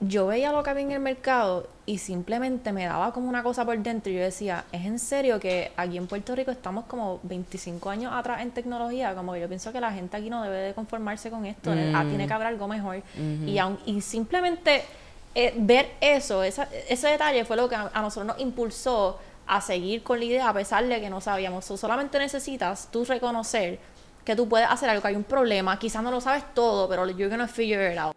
yo veía lo que había en el mercado y simplemente me daba como una cosa por dentro y yo decía, ¿es en serio que aquí en Puerto Rico estamos como 25 años atrás en tecnología? Como que yo pienso que la gente aquí no debe de conformarse con esto, ah, tiene que haber algo mejor. y, y simplemente eh, ver eso, ese detalle fue lo que a, nosotros nos impulsó a seguir con la idea a pesar de que no sabíamos. solamente necesitas tú reconocer que tú puedes hacer algo, que hay un problema, quizás no lo sabes todo, pero you're gonna figure it out.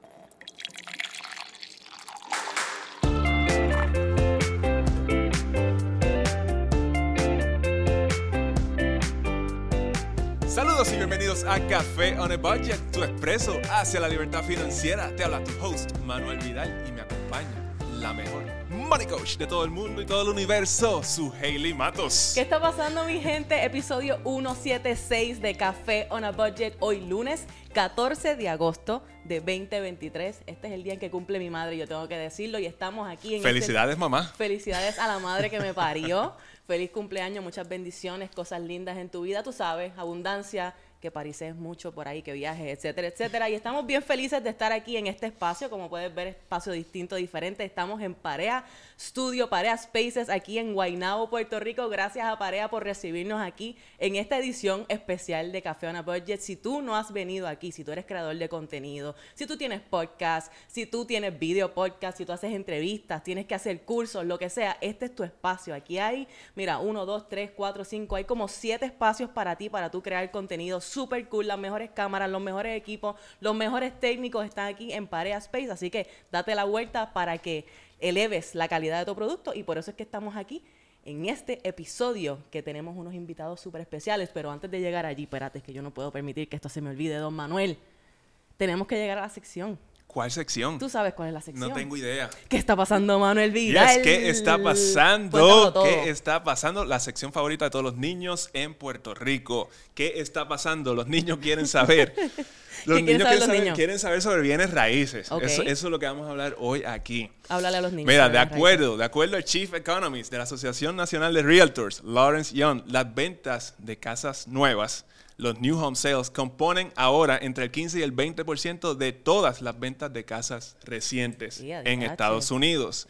Bienvenidos a Café on a Budget, tu expreso hacia la libertad financiera. Te habla tu host, Manuel Vidal, y me acompaña la mejor money coach de todo el mundo y todo el universo, su Hailey Matos. ¿Qué está pasando, mi gente? Episodio 176 de Café on a Budget, hoy lunes 14 de agosto de 2023. Este es el día en que cumple mi madre, yo tengo que decirlo, y estamos aquí en. Este Felicidades, mamá. Felicidades a la madre que me parió. Feliz cumpleaños, muchas bendiciones, cosas lindas en tu vida, tú sabes, abundancia, que parises mucho por ahí, que viajes, etcétera, etcétera. Y estamos bien felices de estar aquí en este espacio, como puedes ver, espacio distinto, diferente. Estamos en Parea Studio, Parea Spaces, aquí en Guaynabo, Puerto Rico. Gracias a Parea por recibirnos aquí en esta edición especial de Café on a Budget. Si tú no has venido aquí, si tú eres creador de contenido, si tú tienes podcast, si tú tienes video podcast, si tú haces entrevistas, tienes que hacer cursos, lo que sea, este es tu espacio. Aquí hay, mira, uno, dos, tres, cuatro, cinco, hay como siete espacios para ti, para tú crear contenido super cool, las mejores cámaras, los mejores equipos, los mejores técnicos están aquí en Parea Space, así que date la vuelta para que eleves la calidad de tu producto y por eso es que estamos aquí en este episodio que tenemos unos invitados súper especiales, pero antes de llegar allí, espérate, es que yo no puedo permitir que esto se me olvide, don Manuel, tenemos que llegar a la sección. ¿Cuál sección? Tú sabes cuál es la sección. No tengo idea. ¿Qué está pasando, Manuel Vidal? ¿Qué está pasando? ¿Qué está pasando? La sección favorita de todos los niños en Puerto Rico. ¿Qué está pasando? Los niños quieren saber. Los niños, quieren saber, quieren saber, sobre bienes raíces. Eso, eso, es lo que vamos a hablar hoy aquí. Háblale a los niños. Mira, de acuerdo, de acuerdo al Chief Economist de la Asociación Nacional de Realtors, Lawrence Young, las ventas de casas nuevas los new home sales componen ahora entre el 15 y el 20% de todas las ventas de casas recientes en Estados Unidos.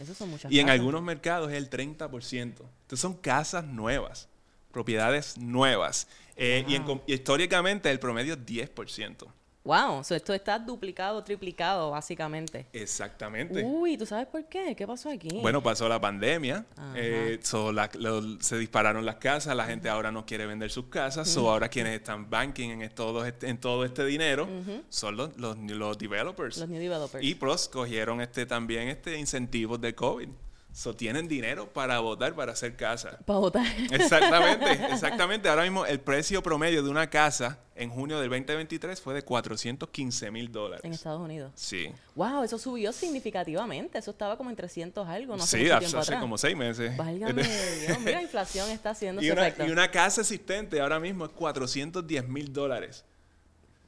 y en algunos mercados es el 30%. Entonces son casas nuevas, propiedades nuevas. Eh, y, históricamente el promedio es 10%. Wow, esto está duplicado, triplicado, básicamente. Exactamente. Uy, ¿tú sabes por qué? ¿Qué pasó aquí? Bueno, pasó la pandemia, eh, se dispararon las casas, la gente ahora no quiere vender sus casas, o ahora quienes están banking en todo este, en todo este dinero son los, los, developers. Los new developers. Y pros cogieron este, también este incentivos de COVID. So, tienen dinero para votar, para hacer casa. Para votar. Exactamente, exactamente. Ahora mismo el precio promedio de una casa en junio del 2023 fue de 415 mil dólares. En Estados Unidos. Sí. Wow, eso subió significativamente. Eso estaba como en 300 algo, no sé. Sí, hace, como seis meses. Válgame Dios. Mira, la inflación está haciendo y una, Y una casa existente ahora mismo es 410 mil dólares.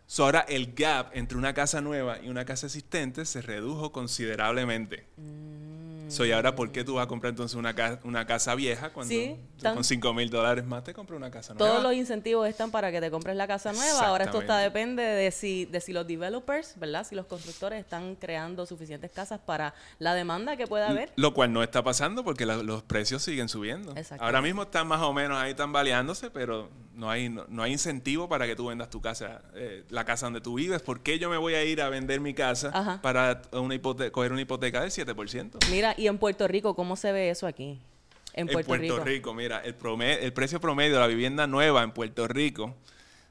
So, ahora el gap entre una casa nueva y una casa existente se redujo considerablemente. Mm. Soy ahora, ¿por qué tú vas a comprar entonces una, una casa vieja cuando con 5 mil dólares más te compras una casa nueva? Todos los incentivos están para que te compres la casa nueva. Ahora esto está depende de si, de si los developers, ¿verdad? Si los constructores están creando suficientes casas para la demanda que pueda haber. Lo cual no está pasando porque los precios siguen subiendo. Ahora mismo están más o menos ahí tambaleándose, pero no hay, no, hay incentivo para que tú vendas tu casa, eh, la casa donde tú vives. ¿Por qué yo me voy a ir a vender mi casa para una coger una hipoteca del 7%? Mira, y en Puerto Rico, ¿cómo se ve eso aquí? En Puerto, Rico. mira, el, el precio promedio de la vivienda nueva en Puerto Rico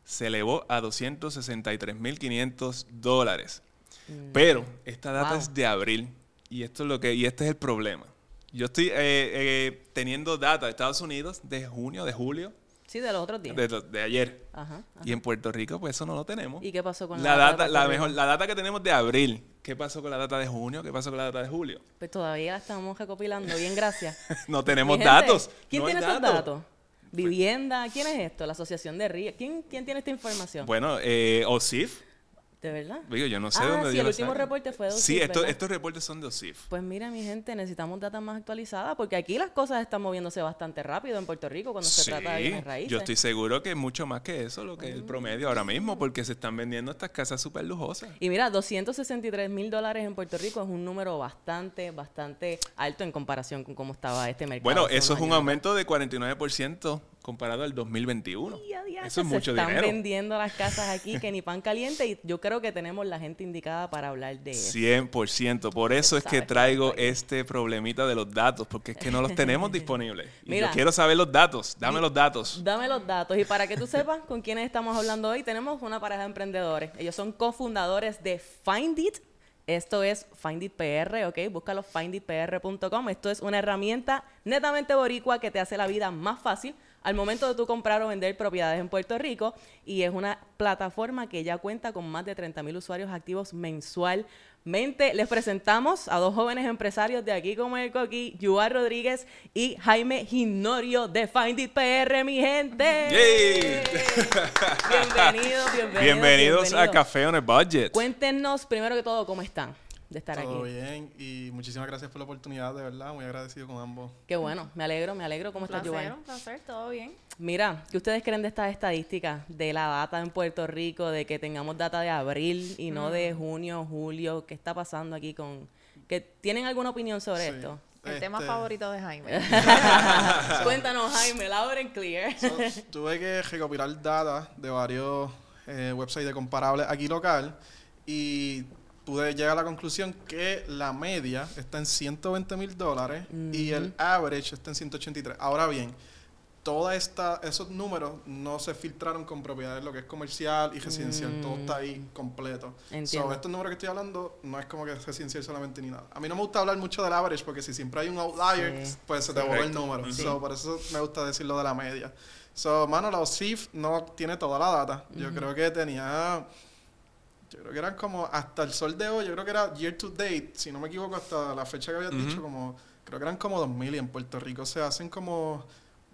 se elevó a 263.500 dólares. Mm. Pero esta data es de abril y esto es lo que y este es el problema. Yo estoy eh, eh, teniendo data de Estados Unidos de junio, de julio Sí, de los otros días. De, ayer. Ajá, Y en Puerto Rico, pues eso no lo tenemos. ¿Y qué pasó con la, data? la, mejor, la data que tenemos de abril. ¿Qué pasó con la data de junio? ¿Qué pasó con la data de julio? Pues todavía la estamos recopilando. Bien, gracias. no tenemos datos. ¿Quién tiene estos datos? ¿Vivienda? ¿Quién es esto? ¿La Asociación de Ríos? ¿Quién, ¿Quién tiene esta información? Bueno, eh, OSIF. ¿De verdad? Digo, yo no sé ah, dónde sí, el último reporte fue de Sí, OSIF, esto- ¿verdad? estos reportes son de OSIF. Pues mira, mi gente, necesitamos data más actualizada porque aquí las cosas están moviéndose bastante rápido en Puerto Rico cuando se trata de bienes raíces. yo estoy seguro que es mucho más que eso lo que es el promedio ahora mismo, porque se están vendiendo estas casas súper lujosas. Y mira, 263 mil dólares en Puerto Rico es un número bastante, bastante alto en comparación con cómo estaba este mercado. Bueno, eso es un aumento de 49% comparado al 2021. atrás. Y a diache, Eso es se mucho están dinero. vendiendo las casas aquí que ni pan caliente y yo creo que tenemos la gente indicada para hablar de eso. 100%. Por eso es que traigo este problemita de los datos, porque es que no los tenemos disponibles. Y Mira. yo quiero saber los datos. Dame los datos. Dame los datos. Y para que tú sepas con quiénes estamos hablando hoy, tenemos una pareja de emprendedores. Ellos son cofundadores de Find It. Esto es Find It PR, ¿ok? Búscalo finditpr.com. Esto es una herramienta netamente boricua que te hace la vida más fácil al momento de tú comprar o vender propiedades en Puerto Rico. Y es una plataforma que ya cuenta con más de 30 mil usuarios activos mensualmente. Les presentamos a dos jóvenes empresarios de aquí como el Coqui, Yuar Rodríguez y Jaime Ginorio de Find It PR, mi gente. ¡Yay! Bienvenidos, bienvenidos. Bienvenidos a bienvenidos. Café on a Budget. Cuéntenos primero que todo cómo están de estar Todo aquí. bien y muchísimas gracias por la oportunidad, de verdad, muy agradecido con ambos. Qué bueno, me alegro, me alegro. ¿Cómo Un estás, placer, Joan? un placer, todo bien. Mira, ¿qué ustedes creen de estas estadísticas de la data en Puerto Rico, de que tengamos data de abril y no de junio, julio? ¿Qué está pasando aquí con...? que ¿Tienen alguna opinión sobre Sí. esto? El tema Este, favorito de Jaime. Cuéntanos, Jaime, loud and clear. so, tuve que recopilar data de varios eh, websites de comparables aquí local y pude llegar a la conclusión que la media está en 120 mil dólares y el average está en 183. Ahora bien, todos esos números no se filtraron con propiedades, lo que es comercial y residencial, todo está ahí completo. Entiendo. So, estos números que estoy hablando no es como que es residencial solamente ni nada. A mí no me gusta hablar mucho del average porque si siempre hay un outlier, Sí. pues se te borra el número. Sí. So, por eso me gusta decirlo de la media. So, mano, la OSIF no tiene toda la data. Yo creo que tenía. Yo creo que eran como hasta el sol de hoy, yo creo que era year to date, si no me equivoco, hasta la fecha que habías dicho, como. Creo que eran como 2000 y en Puerto Rico se hacen como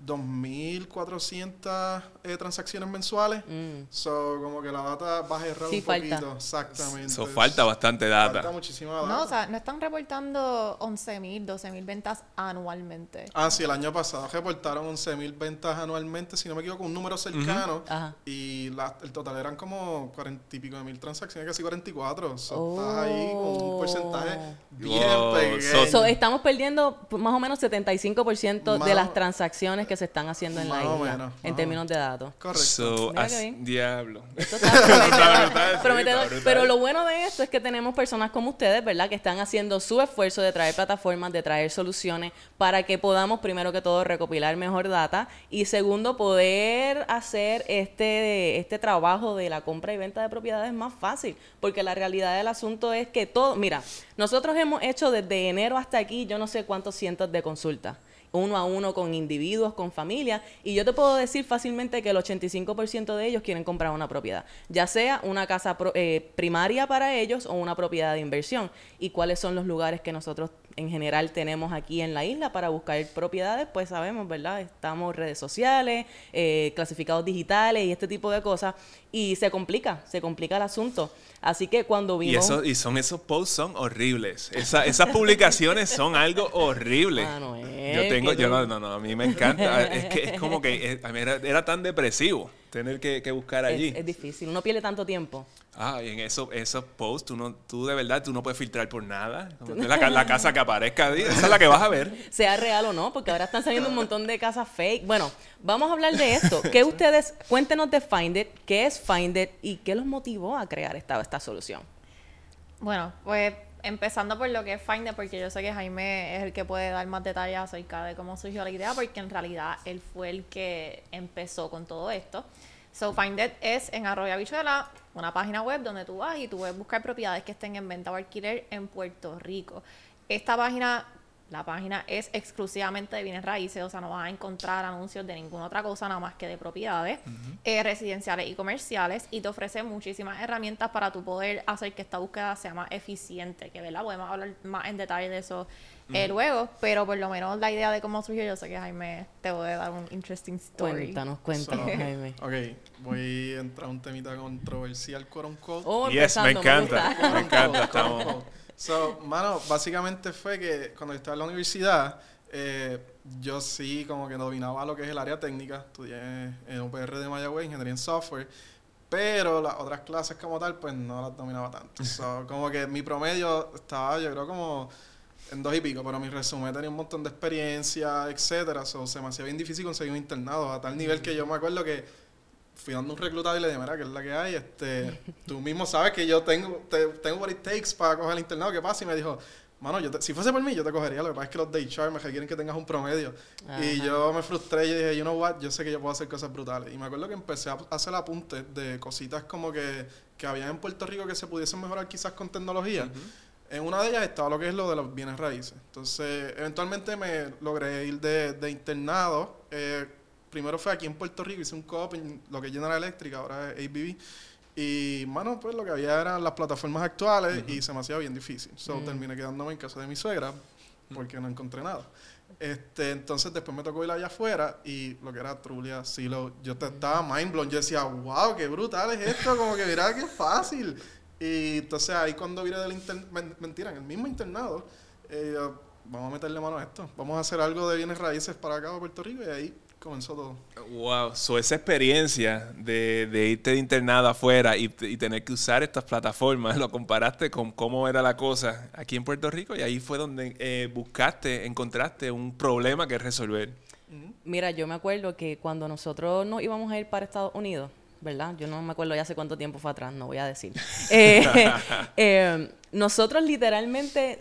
2.400 eh, transacciones mensuales. Mm. So, como que la data va a errar Sí, un falta. poquito. Exactamente. Eso falta bastante data. Falta muchísima data. No, o sea, no están reportando 11.000, 12.000 ventas anualmente. Ah, sí, el año pasado reportaron 11.000 ventas anualmente, si no me equivoco, un número cercano. Y la- el total eran como 40 y pico de mil transacciones, casi 44. So, Oh. estás ahí con un porcentaje bien Wow, pequeño. so- So, estamos perdiendo más o menos 75% de Más las o- transacciones que se están haciendo en la Más o isla, menos, en términos de datos. Correcto. So, diablo. Esto está prometedor, prometedor. Pero lo bueno de esto es que tenemos personas como ustedes, ¿verdad? Que están haciendo su esfuerzo de traer plataformas, de traer soluciones para que podamos, primero que todo, recopilar mejor data y segundo, poder hacer este, este trabajo de la compra y venta de propiedades más fácil. Porque la realidad del asunto es que todo, mira, nosotros hemos hecho desde enero hasta aquí yo no sé cuántos cientos de consultas uno a uno con individuos, con familias, y yo te puedo decir fácilmente que el 85% de ellos quieren comprar una propiedad, ya sea una casa pro- eh, primaria para ellos o una propiedad de inversión. ¿Y cuáles son los lugares que nosotros en general tenemos aquí en la isla para buscar propiedades? Pues sabemos, ¿verdad? Estamos redes sociales, eh, clasificados digitales y este tipo de cosas, y se complica, se complica el asunto. Así que cuando Y, vimos... eso, y son esos posts son horribles. Esa- esas publicaciones son algo horrible. Ah, no, eh, yo tengo, yo no, no, no, a mí me encanta. Es que es como que eh, a mí era, era tan depresivo tener que, que buscar allí. es difícil, uno pierde tanto tiempo. Ah, y en eso, esos posts, tú, no, tú de verdad, tú no puedes filtrar por nada. La, la casa que aparezca, esa es la que vas a ver. sea real o no, porque ahora están saliendo un montón de casas fake. Bueno, vamos a hablar de esto. ¿Qué ustedes, cuéntenos de Find It, qué es Find It y qué los motivó a crear esta, esta solución? Bueno, pues empezando por lo que es Finder, porque yo sé que Jaime es el que puede dar más detalles acerca de cómo surgió la idea, porque en realidad él fue el que empezó con todo esto. So, Finder es en Arroyo Habichuela, una página web donde tú vas y tú puedes buscar propiedades que estén en venta o alquiler en Puerto Rico. Esta página La página es exclusivamente de bienes raíces, o sea, no vas a encontrar anuncios de ninguna otra cosa, nada más que de propiedades eh, residenciales y comerciales, y te ofrece muchísimas herramientas para tu poder hacer que esta búsqueda sea más eficiente, que ¿verdad? podemos hablar más en detalle de eso eh, luego, pero por lo menos la idea de cómo surgió, yo sé que Jaime te voy a dar un interesting story. Cuéntanos, cuéntanos, Jaime. Ok, voy a entrar a un temita controversial, quote unquote. Oh, Yes, me encanta. gusta. Me encanta, estamos. So, mano, básicamente fue que cuando estaba en la universidad, eh, yo sí como que dominaba lo que es el área técnica. Estudié en UPR de Mayagüez, ingeniería en software. Pero las otras clases como tal, pues no las dominaba tanto. So, como que mi promedio estaba, yo creo, como en dos y pico, pero mi resumen tenía un montón de experiencia, etcétera. So, se me hacía bien difícil conseguir un internado, a tal nivel que yo me acuerdo que fui dando un reclutado y le dije, mira, que es la que hay, este, tú mismo sabes que yo tengo, te- tengo what it takes para coger el internado, ¿qué pasa? Y me dijo, mano, yo te- si fuese por mí, yo te cogería, lo que pasa es que los de HR me requieren que tengas un promedio. Y Ajá. yo me frustré y dije, you know what, yo sé que yo puedo hacer cosas brutales. Y me acuerdo que empecé a hacer apuntes de cositas como que, que había en Puerto Rico que se pudiesen mejorar quizás con tecnología. En una de ellas estaba lo que es lo de los bienes raíces. Entonces, eventualmente me logré ir de, de internado. Eh, primero fue aquí en Puerto Rico, hice un co-op en lo que es General Electric, ahora es ABB. Y, mano, pues lo que había eran las plataformas actuales y se me hacía bien difícil. So, terminé quedándome en casa de mi suegra porque no encontré nada. Este, entonces después me tocó ir allá afuera y lo que era Trulia, Silo, yo te estaba mind blown. Yo decía, wow, qué brutal es esto, como que mira qué fácil. Y entonces ahí cuando vine del inter- men- mentira, en el mismo internado, eh, vamos a meterle mano a esto, vamos a hacer algo de bienes raíces para acá, para Puerto Rico, y ahí comenzó todo. Wow, so esa experiencia de, de irte de internado afuera y, y tener que usar estas plataformas, lo comparaste con cómo era la cosa aquí en Puerto Rico y ahí fue donde eh, buscaste, encontraste un problema que resolver. Mira, yo me acuerdo que cuando nosotros nos íbamos a ir para Estados Unidos, ¿verdad? Yo no me acuerdo ya hace cuánto tiempo fue atrás, no voy a decir. Eh, eh, nosotros literalmente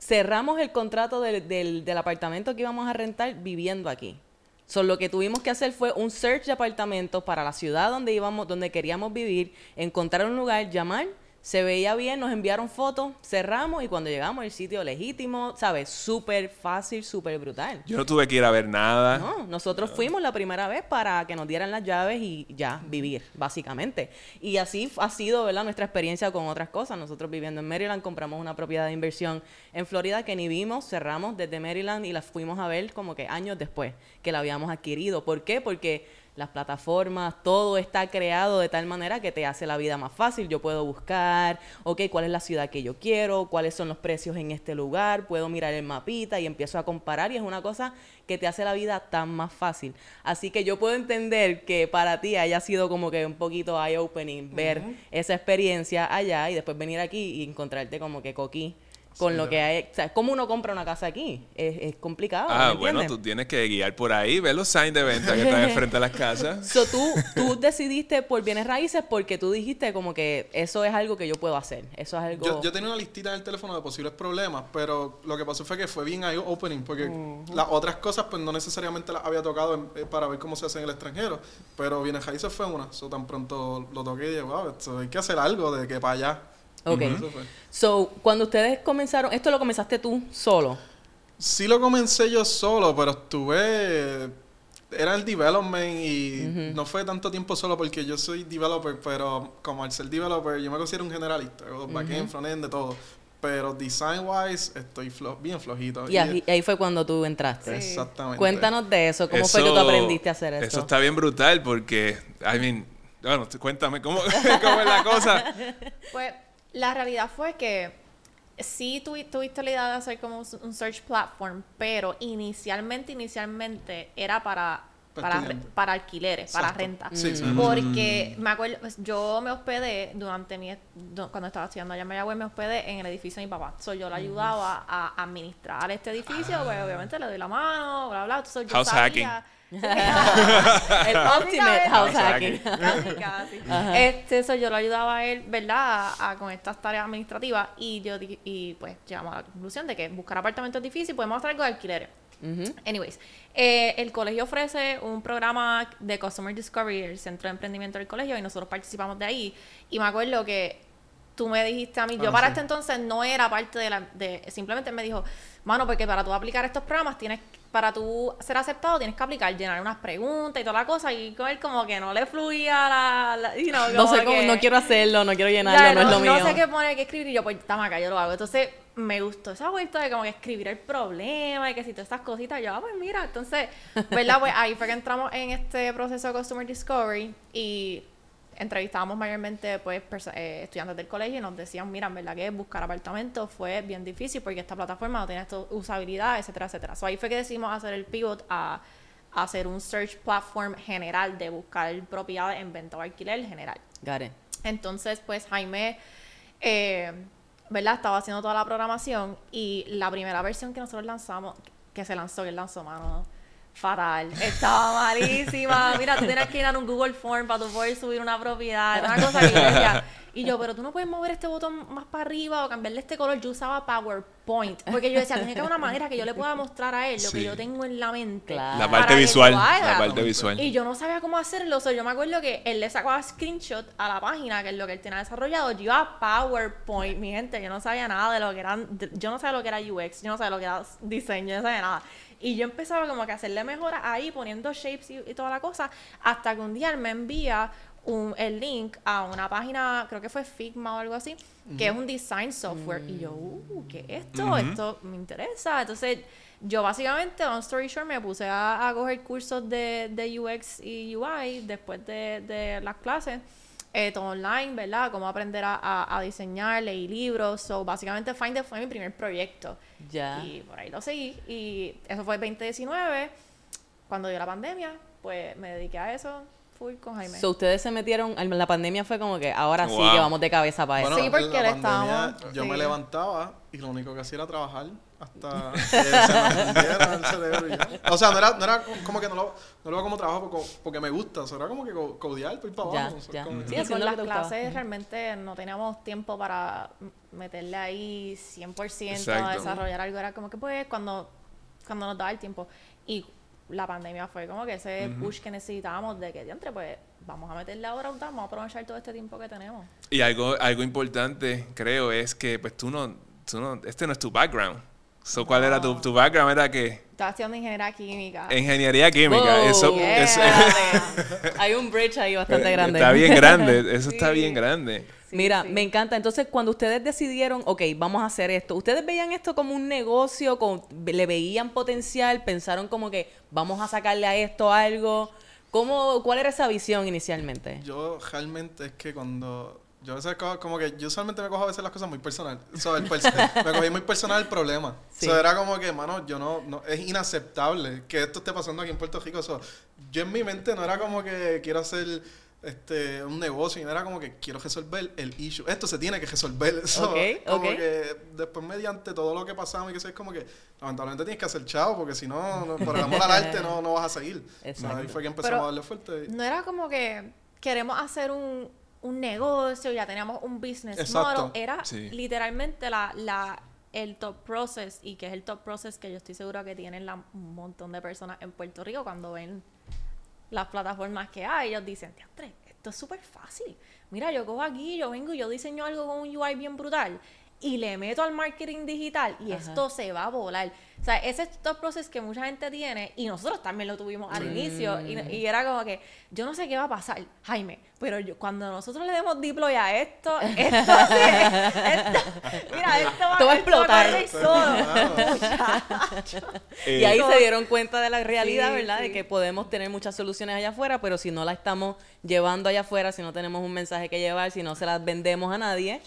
cerramos el contrato del, del- del apartamento que íbamos a rentar viviendo aquí. So, lo que tuvimos que hacer fue un search de apartamentos para la ciudad donde íbamos, donde queríamos vivir, encontrar un lugar, llamar, se veía bien, nos enviaron fotos, cerramos y cuando llegamos el sitio legítimo, ¿sabes? Súper fácil, súper brutal. Yo no tuve que ir a ver nada. No, nosotros fuimos la primera vez para que nos dieran las llaves y ya vivir, básicamente. Y así ha sido, ¿verdad? Nuestra experiencia con otras cosas. Nosotros viviendo en Maryland compramos una propiedad de inversión en Florida que ni vimos, cerramos desde Maryland y la fuimos a ver como que años después que la habíamos adquirido. ¿Por qué? Porque las plataformas, todo está creado de tal manera que te hace la vida más fácil. Yo puedo buscar, ok, cuál es la ciudad que yo quiero, cuáles son los precios en este lugar, puedo mirar el mapita y empiezo a comparar y es una cosa que te hace la vida tan más fácil. Así que yo puedo entender que para ti haya sido como que un poquito eye-opening ver esa experiencia allá y después venir aquí y encontrarte como que coquí con Sí, lo que hay. O sea, ¿cómo uno compra una casa aquí? Es, es complicado. Ah, ¿me bueno, tú tienes que guiar por ahí, ver los signs de venta que están enfrente de las casas. So, tú, tú decidiste por bienes raíces porque tú dijiste como que eso es algo que yo puedo hacer. Eso es algo... Yo, yo tenía una listita en el teléfono de posibles problemas, pero lo que pasó fue que fue bien eye-opening, porque las otras cosas pues no necesariamente las había tocado en- eh, para ver cómo se hace en el extranjero, pero Bienes Raíces fue una, so, tan pronto lo toqué y dije, wow, esto hay que hacer algo de que para allá. Ok. So, cuando ustedes comenzaron... Esto lo comenzaste tú solo. Sí lo comencé yo solo, pero estuve... Era el development y no fue tanto tiempo solo porque yo soy developer, pero como al ser developer yo me considero un generalista, backend, frontend, de todo. Pero design wise estoy flo- bien flojito. Y ahí, ahí fue cuando tú entraste. Exactamente. Cuéntanos de eso. ¿Cómo fue que tú aprendiste a hacer eso? Eso está bien brutal porque, I mean, bueno, cuéntame cómo, cómo es la cosa. Pues la realidad fue que sí tuvi- tuviste la idea de hacer como un search platform, pero inicialmente, inicialmente era para Para para, para alquileres, para renta. Sí, sí. Porque me acuerdo, pues, yo me hospedé durante mi, do- cuando estaba estudiando allá en Mayagüez, me hospedé en el edificio de mi papá. So, yo le ayudaba a administrar este edificio, pues obviamente le doy la mano, bla, bla. Entonces, yo House sabía- El ultimate house hacking. Casi, casi. Este, eso yo lo ayudaba a él, ¿verdad? A, a- con estas tareas administrativas y yo y pues llegamos a la conclusión de que buscar apartamentos es difícil, podemos hacer algo de alquileres. Anyways, eh, el colegio ofrece un programa de Customer Discovery, el centro de emprendimiento del colegio, y nosotros participamos de ahí. Y me acuerdo que tú me dijiste a mí, yo Ah, para sí. este entonces no era parte de la, de, simplemente me dijo, mano, porque para tú aplicar estos programas tienes, para tú ser aceptado tienes que aplicar, llenar unas preguntas y toda la cosa, y con él como que no le fluía la, la you know, No sé cómo, que- no quiero hacerlo, no quiero llenarlo, no, es lo mío. no sé qué poner, qué escribir, y yo, pues, tama acá, yo lo hago. Entonces, me gustó esa vuelta de como que escribir el problema y que si todas estas cositas, yo, ah, pues mira, entonces, ¿verdad? Pues ahí fue que entramos en este proceso de Customer Discovery y entrevistábamos mayormente, pues, eh, estudiantes del colegio y nos decían, mira, en verdad que buscar apartamentos fue bien difícil porque esta plataforma no tiene esta usabilidad, etcétera, etcétera. So, ahí fue que decidimos hacer el pivot a, a hacer un search platform general de buscar propiedades en venta o alquiler general. Got it. Entonces, pues Jaime, eh, ¿verdad? Estaba haciendo toda la programación y la primera versión que nosotros lanzamos, que se lanzó, que él lanzó, mano, fatal. Estaba malísima. Mira, tú tienes que ir a un Google Form para tú poder subir una propiedad. Una cosa que yo decía. Y yo, pero tú no puedes mover este botón más para arriba o cambiarle este color. Yo usaba PowerPoint. Porque yo decía, tiene que haber una manera que yo le pueda mostrar a él lo Sí. que yo tengo en la mente. Claro. La parte visual. La parte visual. Y yo no sabía cómo hacerlo. O sea, yo me acuerdo que él le sacaba screenshot a la página, que es lo que él tenía desarrollado. Yo iba a PowerPoint, mi gente. Yo no sabía nada de lo que eran. Yo no sabía lo que era UX. Yo no sabía lo que era diseño. Yo no sabía nada. Y yo empezaba como que a hacerle mejoras ahí, poniendo shapes y, y toda la cosa. Hasta que un día él me envía un, el link a una página, creo que fue Figma o algo así, que es un design software. Y yo, uh, ¿qué es esto? Esto me interesa. Entonces, yo básicamente, long story short, me puse a, a coger cursos de, de UX y UI después de, de las clases. Eh, todo online, ¿verdad? Cómo aprender a, a, a diseñar, leí libros. So, básicamente, Finder fue mi primer proyecto. Ya. Y por ahí lo seguí. Y eso fue el 2019. Cuando dio la pandemia, pues me dediqué a eso full con Jaime. So, ustedes se metieron, en la pandemia fue como que ahora sí Wow. que vamos de cabeza para eso. Sí, porque la le pandemia estábamos- Yo me sí. levantaba y lo único que hacía era trabajar hasta que se me el cerebro y ya. O sea, no era, no era como que no lo, no lo hago como trabajo porque, porque me gusta. O sea, era como que co- codear, por ir para Ya, abajo. o sea, ya. como que- Sí, Y con las gustaba. clases realmente no teníamos tiempo para meterle ahí 100% a Exacto. desarrollar algo. Era como que pues cuando, cuando nos daba el tiempo. Y la pandemia fue como que ese push que necesitábamos de que, diantre, pues vamos a meterle ahora, vamos a aprovechar todo este tiempo que tenemos. Y algo, algo importante, creo, es que pues tú no, tú no, este no es tu background. So, ¿Cuál era tu, tu background? Era que Estaba estudiando ingeniería química. ingeniería química. Wow. eso, Yeah. eso- Hay un bridge ahí bastante grande. está bien grande. Eso está bien grande. Sí, Mira, sí. me encanta. Entonces, cuando ustedes decidieron, ok, vamos a hacer esto, ¿ustedes veían esto como un negocio? ¿Le veían potencial? ¿Pensaron como que vamos a sacarle a esto algo? ¿Cómo, ¿Cuál era esa visión inicialmente? Yo realmente es que cuando... Yo a veces cojo- como que yo solamente me cojo a veces las cosas muy personal. So, el perso- me cogí muy personal el problema. Sí. So, era como que, mano, yo no, no... Es inaceptable que esto esté pasando aquí en Puerto Rico. So, yo en mi mente no era como que quiero hacer este un negocio, no era como que quiero resolver el issue. Esto se tiene que resolver. So, Ok, como ok. que después mediante todo lo que pasamos y que sé, es como que lamentablemente tienes que hacer chavo porque si no, no, por el amor al arte no, no vas a seguir. Exacto. ahí fue que empezamos Pero- a darle fuerte. y- No era como que queremos hacer un, un negocio, ya teníamos un business Exacto. model. Era Sí. literalmente la, la, el top process y que es el top process que yo estoy segura que tienen la, un montón de personas en Puerto Rico cuando ven las plataformas que hay. Ellos dicen, esto es súper fácil. Mira, yo cojo aquí, yo vengo y yo diseño algo con un UI bien brutal y le meto al marketing digital y Ajá. esto se va a volar. O sea, ese es top process que mucha gente tiene y nosotros también lo tuvimos al inicio y, y era como que yo no sé qué va a pasar, Jaime, pero yo, cuando nosotros le demos deploy a esto, esto, sí, esto- mira, esto va, Esto va a explotar. correr solo. Y Eh, ahí se dieron cuenta de la realidad, Sí, ¿verdad? De que podemos tener muchas soluciones allá afuera, pero si no la estamos llevando allá afuera, si no tenemos un mensaje que llevar, si no se las vendemos a nadie,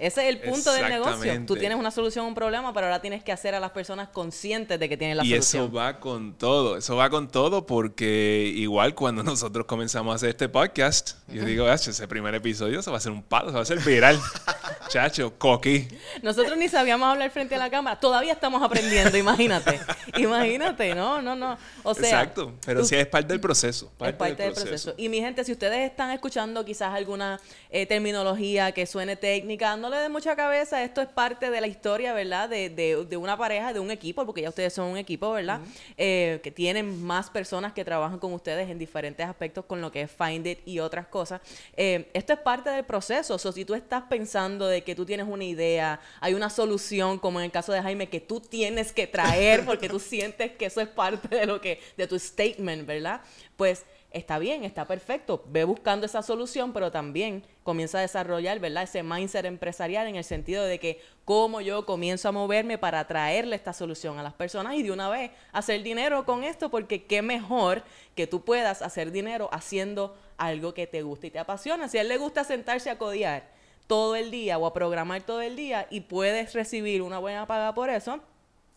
ese es el punto del negocio. Tú tienes una solución a un problema, pero ahora tienes que hacer a las personas conscientes de que tienen la y solución. eso va con todo, eso va con todo porque igual cuando nosotros comenzamos a hacer este podcast, yo digo, "Acho, ese primer episodio se va a hacer un palo, se va a hacer viral. Chacho, coqui. Nosotros ni sabíamos hablar frente a la cámara, todavía estamos aprendiendo, imagínate. Imagínate, no, no, no. O sea, Exacto, pero tú- sí es parte del proceso. es parte del proceso. Y mi gente, si ustedes están escuchando quizás alguna eh, terminología que suene técnica, no le den mucha cabeza. Esto es parte de la historia, ¿verdad? De, de- de una pareja, de un equipo, porque ya ustedes son un equipo, ¿verdad? Eh, que tienen más personas que trabajan con ustedes en diferentes aspectos con lo que es Find It y otras cosas. Eh, esto es parte del proceso. O si tú estás pensando de que tú tienes una idea, hay una solución, como en el caso de Jaime, que tú tienes que traer porque tú sientes que eso es parte de lo que, de tu statement, ¿verdad? Pues está bien, está perfecto, ve buscando esa solución, pero también comienza a desarrollar, ¿verdad? Ese mindset empresarial en el sentido de que cómo yo comienzo a moverme para traerle esta solución a las personas y de una vez hacer dinero con esto, porque qué mejor que tú puedas hacer dinero haciendo algo que te gusta y te apasiona. Si a él le gusta sentarse a codiar todo el día o a programar todo el día y puedes recibir una buena paga por eso,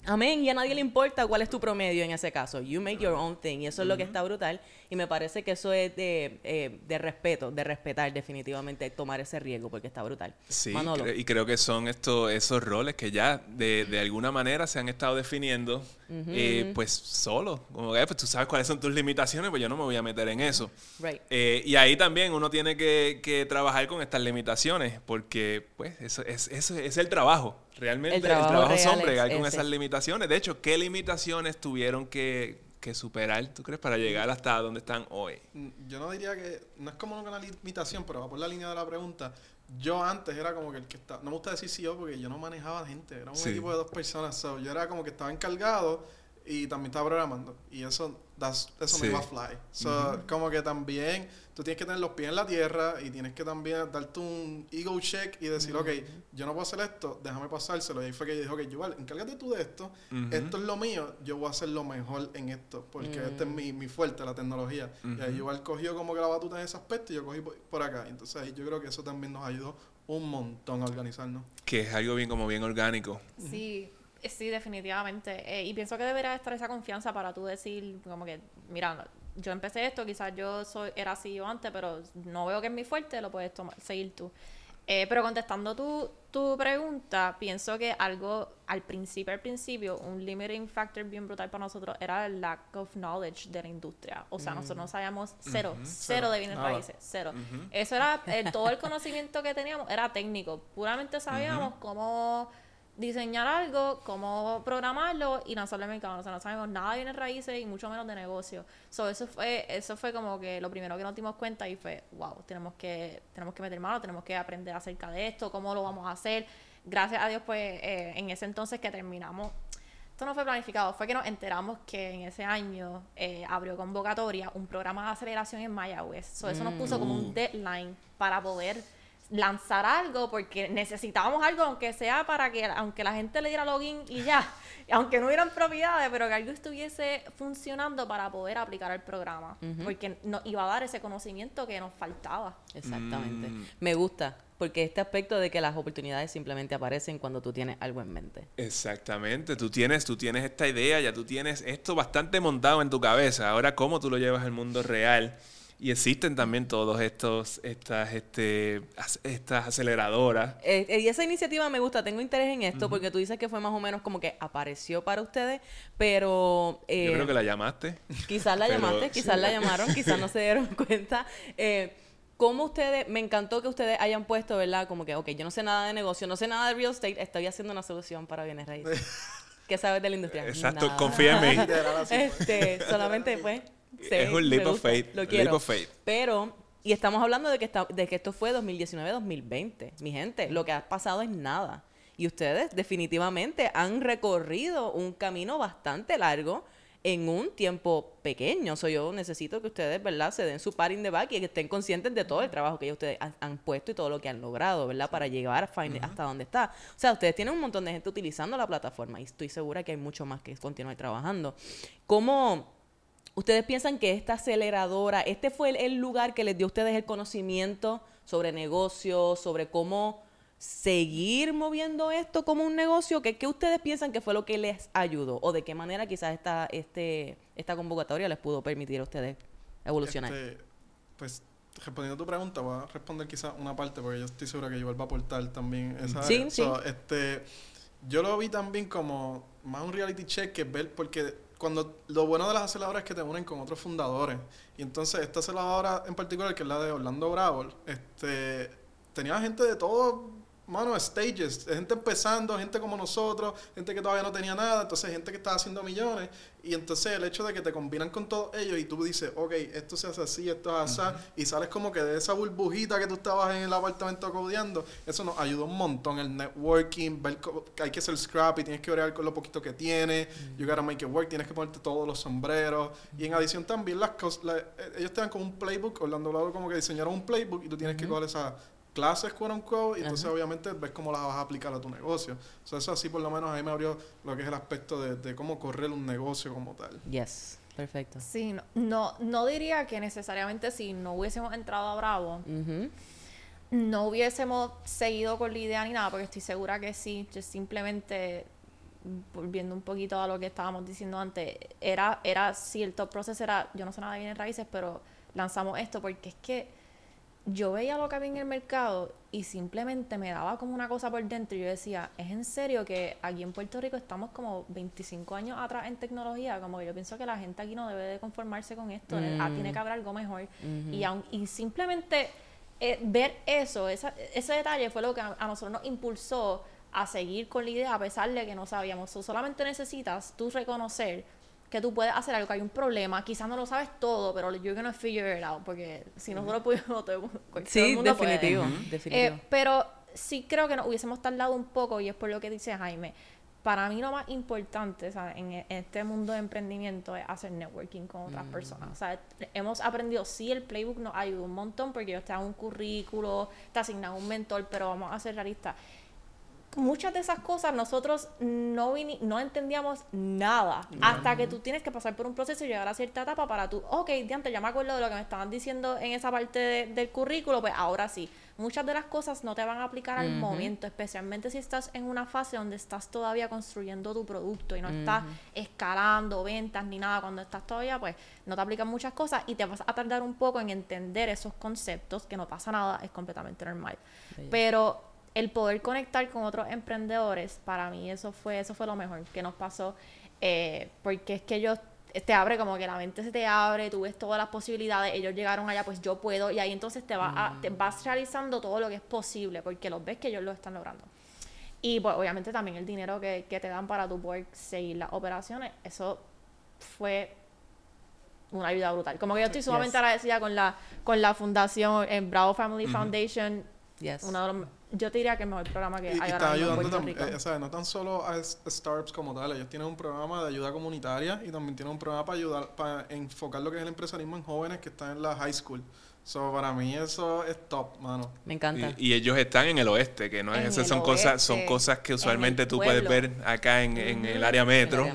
Amén, y a nadie le importa cuál es tu promedio en ese caso. You make your own thing. Y eso es lo que está brutal. Y me parece que eso es de, eh, de respeto, de respetar definitivamente, tomar ese riesgo, porque está brutal. Sí, y creo que son estos, esos roles que ya de, de alguna manera se han estado definiendo, eh, pues solo. Como que pues, tú sabes cuáles son tus limitaciones, pues yo no me voy a meter en eso. Right. Eh, y ahí también uno tiene que, que, trabajar con estas limitaciones, porque pues eso es, eso es el trabajo. Realmente el trabajo, son bregar con esas limitaciones. De hecho, ¿qué limitaciones tuvieron que, superar, tú crees, para llegar hasta donde están hoy? Mm, yo no diría que, no es como una limitación, pero va por la línea de la pregunta. Yo antes era como que el que estaba, no me gusta decir CEO porque yo no manejaba gente, era un equipo de dos personas, yo era como que estaba encargado y también estaba programando. Y eso, eso no iba a fly. So, Como que también tú tienes que tener los pies en la tierra y tienes que también darte un ego check y decir, ok, yo no puedo hacer esto, déjame pasárselo. Y ahí fue que yo dije, ok, igual, encárgate tú de esto, esto es lo mío, yo voy a hacer lo mejor en esto, porque este es mi, mi fuerte, la tecnología. Y ahí igual cogió como que la batuta en ese aspecto y yo cogí por, acá. Entonces ahí yo creo que eso también nos ayudó un montón a organizarnos. Que es algo bien como bien orgánico. Sí. Sí, definitivamente. Eh, y pienso que debería estar esa confianza para tú decir, como que, mira, yo empecé esto, quizás yo soy era así yo antes, pero no veo que es mi fuerte, lo puedes tomar, seguir tú. Eh, pero contestando tu, tu pregunta, pienso que algo al principio, al principio, un limiting factor bien brutal para nosotros era el lack of knowledge de la industria. O sea, nosotros no sabíamos cero, cero, de bienes raíces, cero. Eso era, todo el conocimiento que teníamos era técnico. Puramente sabíamos cómo diseñar algo, cómo programarlo y no solo el mercado. O sea, no sabemos nada de bienes raíces y mucho menos de negocio. So, eso fue eso fue como que lo primero que nos dimos cuenta y fue, wow, tenemos que tenemos que meter mano, tenemos que aprender acerca de esto, cómo lo vamos a hacer. Gracias a Dios, pues, eh, en ese entonces que terminamos esto no fue planificado, fue que nos enteramos que en ese año eh, abrió convocatoria un programa de aceleración en Mayagüez. So, eso nos puso como un mm. deadline para poder lanzar algo porque necesitábamos algo aunque sea para que aunque la gente le diera login y ya aunque no hubieran propiedades pero que algo estuviese funcionando para poder aplicar el programa porque nos iba a dar ese conocimiento que nos faltaba exactamente mm. me gusta porque este aspecto de que las oportunidades simplemente aparecen cuando tú tienes algo en mente. Exactamente, tú tienes, tú tienes esta idea, ya tú tienes esto bastante montado en tu cabeza. Ahora, ¿cómo tú lo llevas al mundo real? Y existen también todos estos, estas, este, estas aceleradoras. Eh, y esa iniciativa me gusta, tengo interés en esto, porque tú dices que fue más o menos como que apareció para ustedes, pero... Eh, Yo creo que la llamaste. Quizás la llamaste, quizás la llamaron, quizás no se dieron cuenta. Eh, ¿Cómo ustedes, me encantó que ustedes hayan puesto, ¿verdad? Como que, ok, yo no sé nada de negocio, no sé nada de real estate, estoy haciendo una solución para bienes raíces. ¿Qué sabes de la industria? Exacto, confía en mí. este, solamente, pues, es un leap of faith. Lo quiero. Pero, y estamos hablando de que, está, de que esto fue 2019-2020. Mi gente, lo que ha pasado es nada. Y ustedes definitivamente han recorrido un camino bastante largo en un tiempo pequeño. So, yo necesito que ustedes, ¿verdad?, se den su par in the back y que estén conscientes de todo el trabajo que ustedes han, puesto y todo lo que han logrado, ¿verdad?, para llegar a hasta donde está. O sea, ustedes tienen un montón de gente utilizando la plataforma y estoy segura que hay mucho más que continuar trabajando. ¿Cómo ¿Ustedes piensan que esta aceleradora, este fue el, lugar que les dio a ustedes el conocimiento sobre negocios, sobre cómo seguir moviendo esto como un negocio? ¿Qué, ustedes piensan que fue lo que les ayudó? ¿O de qué manera quizás esta, este, esta convocatoria les pudo permitir a ustedes evolucionar? Este, pues respondiendo a tu pregunta, voy a responder quizás una parte porque yo estoy segura que yo va a aportar también esa sí, Sí. este, yo lo vi también como más un reality check que ver, porque cuando lo bueno de las aceleradoras es que te unen con otros fundadores. Y entonces esta aceleradora en particular, que es la de Orlando Bravo, este, tenía gente de todo mano, stages, gente empezando, gente como nosotros, gente que todavía no tenía nada, entonces gente que estaba haciendo millones, y entonces el hecho de que te combinan con todos ellos y tú dices, ok, esto se hace así, esto es así, y sales como que de esa burbujita que tú estabas en el apartamento codeando, eso nos ayudó un montón, el networking, ver que hay que ser scrappy, tienes que bregar con lo poquito que tienes, you gotta make it work, tienes que ponerte todos los sombreros, y en adición también las cosas, ellos te dan como un playbook, Orlando Lado como que diseñaron un playbook y tú tienes que coger esa clases, quote unquote, y entonces obviamente ves cómo las vas a aplicar a tu negocio. O sea, eso así por lo menos a mí me abrió lo que es el aspecto de, cómo correr un negocio como tal. Yes, perfecto. Sí, no, no, diría que necesariamente si no hubiésemos entrado a Bravo, no hubiésemos seguido con la idea ni nada, porque estoy segura que sí, yo simplemente volviendo un poquito a lo que estábamos diciendo antes, era, era, si el top process era, yo no sé nada de bienes raíces, pero lanzamos esto porque es que yo veía lo que había en el mercado y simplemente me daba como una cosa por dentro y yo decía, es en serio que aquí en Puerto Rico estamos como 25 años atrás en tecnología, como que yo pienso que la gente aquí no debe de conformarse con esto, ah, tiene que haber algo mejor. y, y simplemente eh, ver eso, ese detalle fue lo que a, nosotros nos impulsó a seguir con la idea a pesar de que no sabíamos. solamente necesitas tú reconocer que tú puedes hacer algo, que hay un problema, quizás no lo sabes todo, pero you're gonna figure it out, porque si nosotros pudimos, todo, sí, definitivo, eh, pero sí creo que nos hubiésemos tardado un poco, y es por lo que dice Jaime, para mí lo más importante En, este mundo de emprendimiento es hacer networking con otras personas. O sea, hemos aprendido, sí, el playbook nos ayuda un montón porque yo te hago un currículo, te asignan un mentor, pero vamos a ser realistas muchas de esas cosas nosotros no, no entendíamos nada hasta que tú tienes que pasar por un proceso y llegar a cierta etapa para tú, ok, antes ya me acuerdo de lo que me estaban diciendo en esa parte del currículo, pues ahora sí. Muchas de las cosas no te van a aplicar al momento, especialmente si estás en una fase donde estás todavía construyendo tu producto y no estás escalando ventas ni nada. Cuando estás todavía, pues no te aplican muchas cosas y te vas a tardar un poco en entender esos conceptos, que no pasa nada, es completamente normal. Pero el poder conectar con otros emprendedores, para mí eso fue, eso fue lo mejor que nos pasó, eh, porque es que ellos te abre como que la mente se te abre, tú ves todas las posibilidades, ellos llegaron allá, pues yo puedo, y ahí entonces te, va te mm. vas realizando todo lo que es posible, porque los ves que ellos lo están logrando. Y pues obviamente también el dinero que, te dan para tu poder seguir las operaciones, eso fue una ayuda brutal. Como que yo estoy sumamente agradecida con la, con la fundación en Bravo Family Foundation. Yes yo te diría que es el mejor programa que hay ahora está ayudando en eh, o sea, no tan solo a startups como tal, ellos tienen un programa de ayuda comunitaria y también tienen un programa para ayudar, para enfocar lo que es el empresarismo en jóvenes que están en la high school. So, para mí eso es top, mano. Me encanta. Y, ellos están en el oeste, que no es, esas son cosas, son cosas que usualmente tú puedes ver acá en, en el área metro.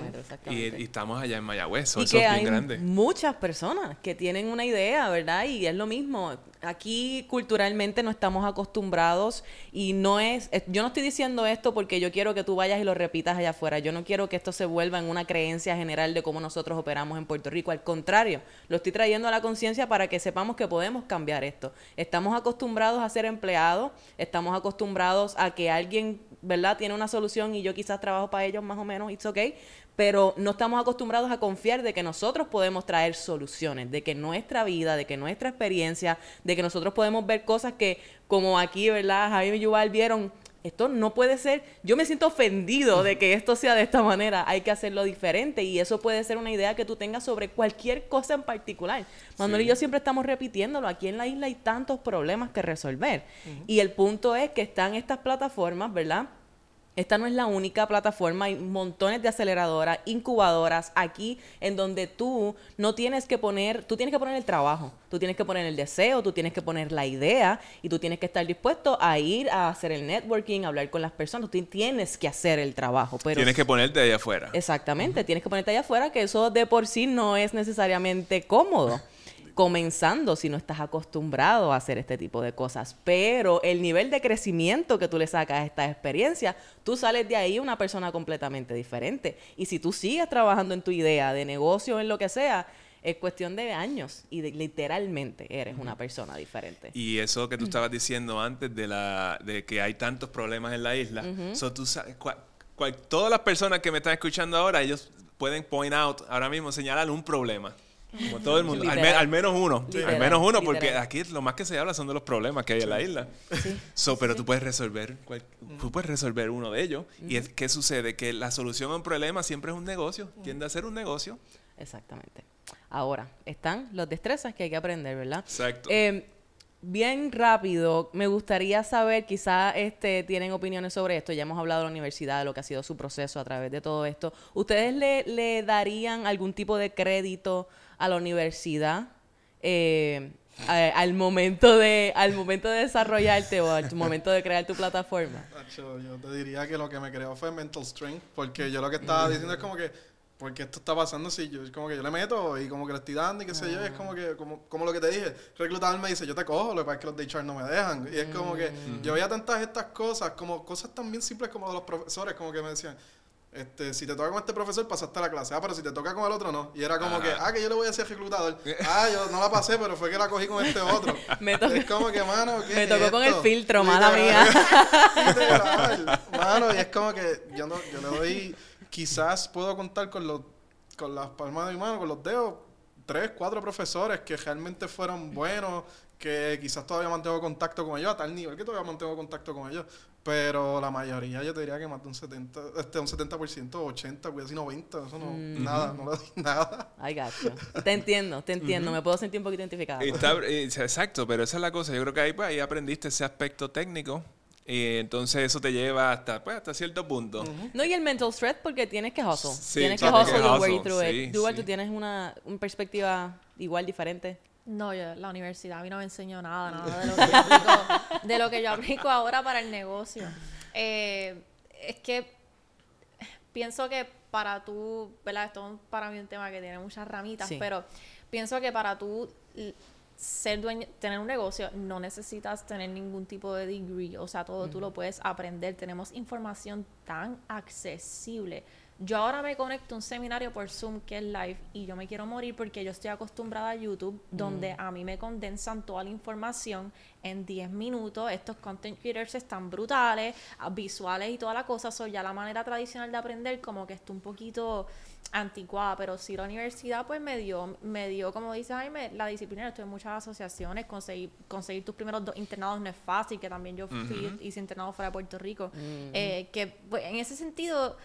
y, estamos allá en Mayagüez, y eso que es bien grande. Muchas personas que tienen una idea, ¿verdad? Y es lo mismo aquí culturalmente no estamos acostumbrados y no es, yo no estoy diciendo esto porque yo quiero que tú vayas y lo repitas allá afuera, yo no quiero que esto se vuelva en una creencia general de cómo nosotros operamos en Puerto Rico, al contrario, lo estoy trayendo a la conciencia para que sepamos que podemos cambiar esto. Estamos acostumbrados a ser empleados, estamos acostumbrados a que alguien, ¿verdad?, tiene una solución y yo quizás trabajo para ellos más o menos, it's okay, pero no estamos acostumbrados a confiar de que nosotros podemos traer soluciones, de que nuestra vida, de que nuestra experiencia, de que nosotros podemos ver cosas que, como aquí, ¿verdad? Javier y Yuval vieron, esto no puede ser, yo me siento ofendido de que esto sea de esta manera, hay que hacerlo diferente y eso puede ser una idea que tú tengas sobre cualquier cosa en particular. Manuel y yo siempre estamos repitiéndolo, aquí en la isla hay tantos problemas que resolver y el punto es que están estas plataformas, ¿verdad? Esta no es la única plataforma, hay montones de aceleradoras, incubadoras aquí en donde tú no tienes que poner, tú tienes que poner el trabajo, tú tienes que poner el deseo, tú tienes que poner la idea y tú tienes que estar dispuesto a ir a hacer el networking, a hablar con las personas, tú tienes que hacer el trabajo. Pero tienes que ponerte allá afuera. Exactamente, tienes que ponerte allá afuera, que eso de por sí no es necesariamente cómodo comenzando si no estás acostumbrado a hacer este tipo de cosas. Pero el nivel de crecimiento que tú le sacas a esta experiencia, tú sales de ahí una persona completamente diferente. Y si tú sigues trabajando en tu idea de negocio, en lo que sea, es cuestión de años y literalmente eres una persona diferente. Y eso que tú estabas diciendo antes de, la, de que hay tantos problemas en la isla, tú todas las personas que me están escuchando ahora, ellos pueden point out, ahora mismo señalar un problema Como todo el mundo. Al, me- Literal. al menos uno. Al menos uno, porque literal. aquí lo más que se habla son de los problemas que hay en la isla. Sí. So, pero tú puedes resolver cual- tú puedes resolver uno de ellos. Y es ¿qué sucede? Que la solución a un problema siempre es un negocio. Tiende a ser un negocio. Exactamente. Ahora, están los destrezas que hay que aprender, ¿verdad? Exacto. Eh, bien rápido, me gustaría saber, quizás este, tienen opiniones sobre esto, ya hemos hablado de la universidad, de lo que ha sido su proceso a través de todo esto. ¿Ustedes le, le darían algún tipo de crédito a la universidad eh, a- al, momento de, al momento de desarrollarte o al momento de crear tu plataforma? Nacho, yo te diría que lo que me creó fue mental strength, porque yo lo que estaba diciendo es como que, ¿por qué esto está pasando si yo, como que yo le meto y como que le estoy dando y qué sé yo? Es como que, como, como lo que te dije, reclutador me dice, yo te cojo, lo que pasa es que los de HR no me dejan. Y es como que yo veía tantas estas cosas, como cosas tan bien simples como de los profesores, como que me decían, este, si te toca con este profesor, pasaste la clase. Ah, pero si te toca con el otro, no. Y era como que, ah, que yo le voy a decir reclutador. Ah, yo no la pasé, pero fue que la cogí con este otro. Me tocó- es como que, mano, ¿qué Me es tocó con el filtro, mala mía. Literal, mano, y es como que yo no, yo le doy, quizás puedo contar con los, con las palmas de mi mano, con los dedos, tres, cuatro profesores que realmente fueron buenos, que quizás todavía mantengo contacto con ellos, a tal nivel que todavía mantengo contacto con ellos, pero la mayoría yo te diría que más de un 70, este, un 70%, 80, cuidado si 90, eso no, nada, no le doy nada. Ay, gacho. Te entiendo, te entiendo. Me puedo sentir un poquito identificada. Y está- y- exacto, pero esa es la cosa. Yo creo que ahí, pues, ahí aprendiste ese aspecto técnico. Y entonces eso te lleva hasta, pues, hasta cierto punto. No, y el mental stress porque tienes que hustle. Sí, tienes que hustle que your way through sí, it. Dual, sí. tú tienes una, una perspectiva igual diferente. No, yo, la universidad a mí no me enseñó nada, nada de lo que yo aplico, de lo que yo aplico ahora para el negocio. Eh, es que pienso que para tú, ¿verdad? Esto es para mí un tema que tiene muchas ramitas, Sí. pero pienso que para tú ser dueño, tener un negocio, no necesitas tener ningún tipo de degree, o sea, todo tú lo puedes aprender. Tenemos información tan accesible. Yo ahora me conecto a un seminario por Zoom que es live y yo me quiero morir porque yo estoy acostumbrada a YouTube donde a mí me condensan toda la información en 10 minutos. Estos content creators están brutales, ah, visuales y toda la cosa. So ya la manera tradicional de aprender como que está un poquito anticuada, pero sí la universidad pues me dio, me dio como dice Jaime, la disciplina, estuve en muchas asociaciones, conseguir, conseguir tus primeros dos internados no es fácil, que también yo fui, hice internado fuera de Puerto Rico, eh, que pues, en ese sentido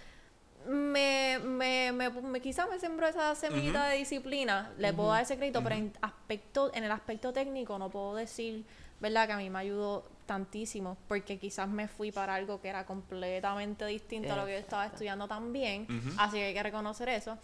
me, me, me, me quizá me sembró esa semillita de disciplina, le puedo dar ese crédito, pero en aspecto, en el aspecto técnico no puedo decir, ¿verdad? Que a mí me ayudó tantísimo, porque quizás me fui para algo que era completamente distinto a lo que yo estaba estudiando también, así que hay que reconocer eso.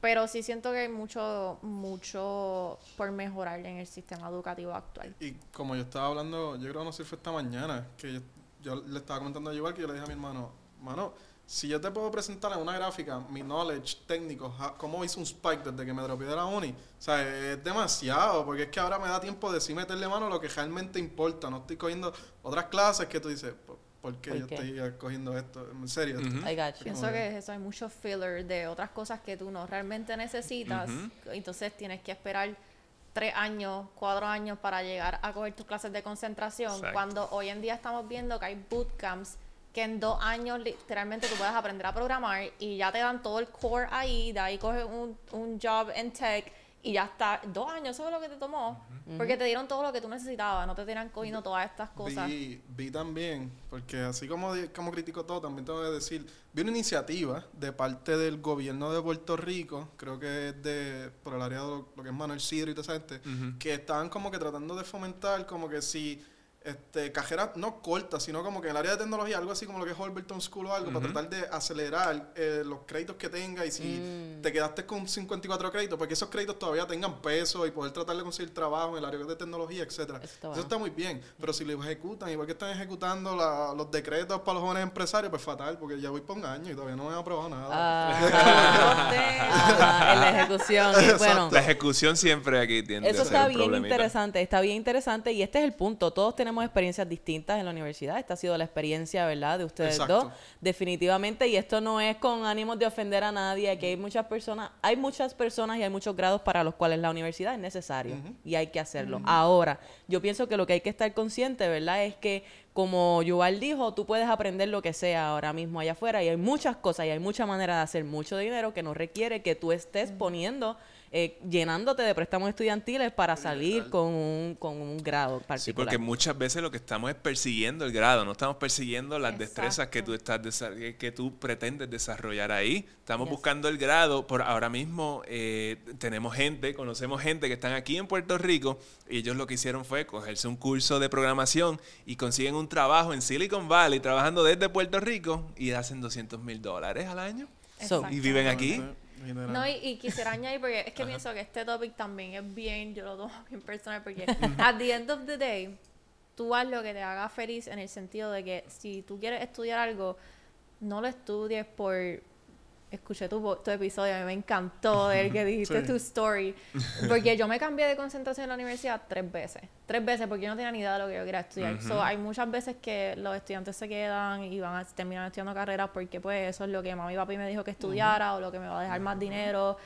Pero sí siento que hay mucho, mucho por mejorar en el sistema educativo actual. Y como yo estaba hablando, yo creo que no sé si fue esta mañana, que yo, yo le estaba comentando a igual que yo le dije a mi hermano, mano, si yo te puedo presentar en una gráfica mi knowledge técnico, cómo hice un spike desde que me dropeé de la uni, o sea, es demasiado, porque es que ahora me da tiempo de sí meterle mano a lo que realmente importa, no estoy cogiendo otras clases que tú dices, "¿Por- ¿por qué ¿Por yo qué? estoy cogiendo esto? En serio. esto- I got you. Pienso que es eso, hay mucho filler de otras cosas que tú no realmente necesitas, entonces tienes que esperar tres años, cuatro años para llegar a coger tus clases de concentración, Exacto. cuando hoy en día estamos viendo que hay bootcamps que en dos años literalmente tú puedes aprender a programar y ya te dan todo el core ahí, de ahí coges un, un job en tech y ya está, dos años, eso es lo que te tomó, porque te dieron todo lo que tú necesitabas, no te tiran cogiendo todas estas cosas. Vi, vi también, porque así como, como critico todo, también tengo que decir, vi una iniciativa de parte del gobierno de Puerto Rico, creo que es de, por el área de lo, lo que es Manuel Sidro y toda esa gente, que estaban como que tratando de fomentar como que si este, cajeras no cortas, sino como que en el área de tecnología, algo así como lo que es Holberton School o algo, para tratar de acelerar eh, los créditos que tenga y si te quedaste con 54 créditos, porque esos créditos todavía tengan peso y poder tratar de conseguir trabajo en el área de tecnología, etcétera. Eso está muy bien, pero si lo ejecutan, igual que están ejecutando la- los decretos para los jóvenes empresarios, pues fatal, porque ya voy por un año y todavía no me han aprobado nada. Ajá, en la ejecución. Bueno, La ejecución siempre aquí tiende Eso a ser está bien problemita. interesante, está bien interesante y este es el punto. Todos tenemos experiencias distintas en la universidad. Esta ha sido la experiencia, ¿verdad? De ustedes Exacto. dos, definitivamente. Y esto no es con ánimos de ofender a nadie. Aquí hay muchas personas, hay muchas personas y hay muchos grados para los cuales la universidad es necesario y hay que hacerlo. Ahora, yo pienso que lo que hay que estar consciente, ¿verdad? Es que como Yuval dijo, tú puedes aprender lo que sea ahora mismo allá afuera y hay muchas cosas y hay mucha manera de hacer mucho dinero que no requiere que tú estés poniendo eh, llenándote de préstamos estudiantiles para salir con un, con un grado particular. Sí, porque muchas veces lo que estamos es persiguiendo el grado, no estamos persiguiendo las Exacto. destrezas que tú estás que- tú pretendes desarrollar ahí. Estamos Yes. buscando el grado. Por ahora mismo eh, tenemos gente, conocemos gente que están aquí en Puerto Rico y ellos lo que hicieron fue cogerse un curso de programación y consiguen un trabajo en Silicon Valley trabajando desde Puerto Rico y hacen 200 mil dólares al año So, y viven aquí. Literal. No, y, y quisiera añadir, porque es que pienso que este topic también es bien, yo lo tomo bien personal, porque at the end of the day, tú haz lo que te haga feliz en el sentido de que si tú quieres estudiar algo, no lo estudies por... Escuché tu, tu episodio, a mí me encantó el que dijiste Sí. tu story. Porque yo me cambié de concentración en la universidad tres veces. Tres veces porque yo no tenía ni idea de lo que yo quería estudiar. So, hay muchas veces que los estudiantes se quedan y van a terminar estudiando carreras porque pues eso es lo que mami y papi me dijo que estudiara o lo que me va a dejar más dinero.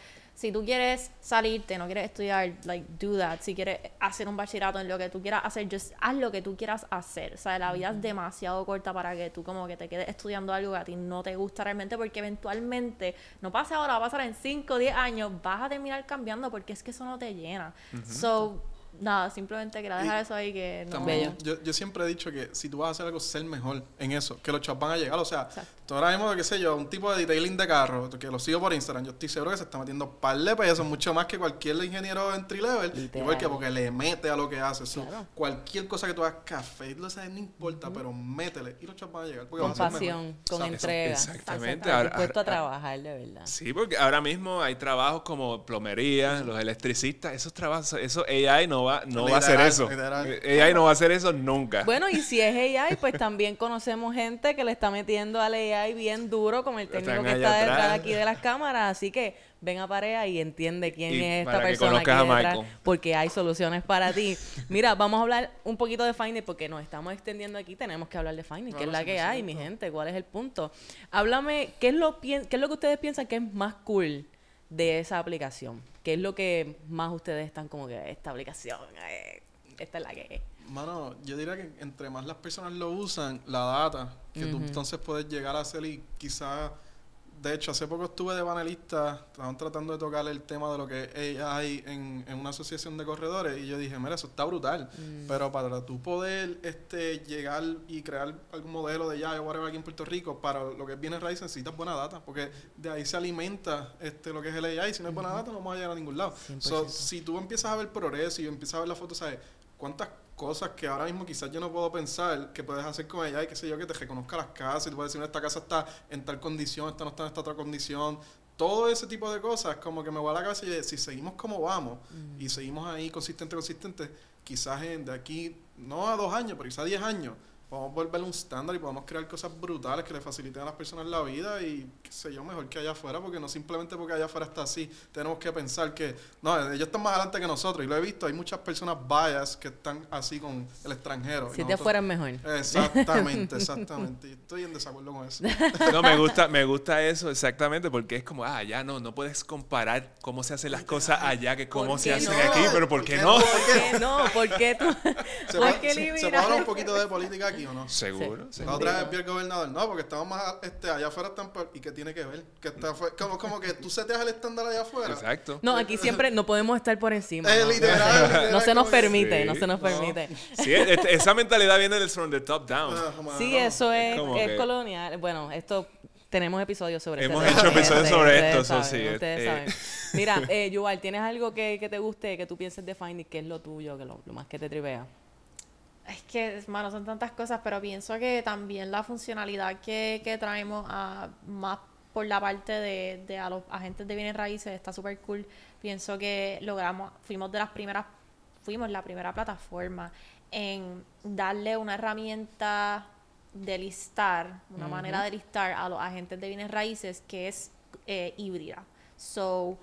Si tú quieres salirte, no quieres estudiar, like, do that. Si quieres hacer un bachillerato en lo que tú quieras hacer, just haz lo que tú quieras hacer. O sea, la vida es demasiado corta para que tú como que te quedes estudiando algo que a ti no te gusta realmente porque eventualmente, no pasa ahora, va a pasar en 5 o 10 años, vas a terminar cambiando porque es que eso no te llena. So, nada, simplemente quería dejar Y eso ahí que no... También, yo, yo siempre he dicho que si tú vas a hacer algo, ser mejor en eso, que los chavos van a llegar. O sea, Exacto. Ahora mismo, qué sé yo, un tipo de detailing de carro, que lo sigo por Instagram, yo estoy seguro que se está metiendo par de pesos, mucho más que cualquier ingeniero entry level. Literal. Igual que porque le mete a lo que hace. So. Cualquier cosa que tú hagas, café, lo sabes, no importa, pero métele. Y los chavos van a llegar. Porque con vas a pasión, con entrega. Exactamente. Dispuesto a trabajar, de verdad. Sí, porque ahora mismo hay trabajos como plomería, los electricistas, esos trabajos, eso AI no va, no va a hacer eso. literal. AI no va a hacer eso nunca. Bueno, y si es AI, pues también conocemos gente que le está metiendo al AI bien duro, como el técnico Están que está detrás atrás. aquí de las cámaras. Así que ven a Parea y entiende quién Y es esta para que persona aquí a detrás, porque hay soluciones para ti. Mira, vamos a hablar un poquito de Finder, porque nos estamos extendiendo aquí, tenemos que hablar de Finder, que es la que hay, mi 100%. gente, ¿cuál es el punto? Háblame, ¿qué es lo, qué es lo que ustedes piensan que es más cool de esa aplicación? ¿Qué es lo que más ustedes están como que esta aplicación, eh, esta es la que es? Mano, yo diría que entre más las personas lo usan, la data que tú entonces puedes llegar a hacer y quizás, de hecho, hace poco estuve de panelista, estaban tratando de tocar el tema de lo que es AI en, en una asociación de corredores y yo dije, mira, eso está brutal, pero para tú poder este, llegar y crear algún modelo de ya o whatever aquí en Puerto Rico, para lo que es bienes raíces necesitas buena data, porque de ahí se alimenta este, lo que es el AI, si no hay buena data no vamos a llegar a ningún lado. 100%. So, si tú empiezas a ver progreso y empiezas a ver la foto, ¿sabes? ¿Cuántas cosas que ahora mismo quizás yo no puedo pensar que puedes hacer con ella y qué sé yo, que te reconozca las casas y tú puedes decir, esta casa está en tal condición, esta no está en esta otra condición. Todo ese tipo de cosas, como que me voy a la cabeza y si seguimos como vamos y seguimos ahí consistente, consistente, quizás en, de aquí, no a dos años, pero quizás a diez años, podemos volver un estándar y podemos crear cosas brutales que le faciliten a las personas la vida y qué sé yo, mejor que allá afuera, porque no simplemente porque allá afuera está así, tenemos que pensar que, no, ellos están más adelante que nosotros y lo he visto, hay muchas personas bias que están así con el extranjero. Si afuera es mejor. Exactamente, exactamente. Y estoy en desacuerdo con eso. No, me gusta, me gusta eso exactamente porque es como, ah, ya no, no puedes comparar cómo se hacen las cosas allá que cómo ¿Por se qué hacen no? aquí, pero ¿por ¿Por qué qué no? ¿Por qué no? ¿Por qué tú? ¿Se ¿Por qué se- se eliminar? puede hablar un poquito de política aquí o no? Seguro. Sí. seguro. Otra vez vi el gobernador, no, porque estamos más este, allá afuera están peor. ¿Y qué tiene que ver? Que está fue- como, como que tú seteas el estándar allá afuera. Exacto. No, aquí siempre no podemos estar por encima. Es no. literal, literal, No se nos permite, Sí. no se nos No. permite. Sí, es- esa mentalidad viene del from the top down. Ah. Sí, eso es, es que- colonial. Bueno, esto tenemos episodios sobre Hemos este hecho tema. episodios Ustedes sobre esto, saben, eso sí, Ustedes eh, saben. Mira, eh, Yuval, ¿tienes algo que, que te guste, que tú pienses de Finding, que es lo tuyo, que lo, lo más que te tripea? Es que, hermano, son tantas cosas, pero pienso que también la funcionalidad que, que traemos a, más por la parte de, de a los agentes de bienes raíces está súper cool. Pienso que logramos, fuimos de las primeras, fuimos la primera plataforma en darle una herramienta de listar, una manera de listar a los agentes de bienes raíces que es eh, híbrida. So,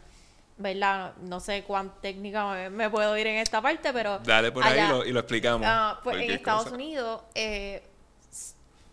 ¿verdad? No sé cuán técnica me, me puedo ir en esta parte, pero... Dale por ahí allá- y lo, y lo explicamos. Ah, pues en Estados cosa. Unidos, eh,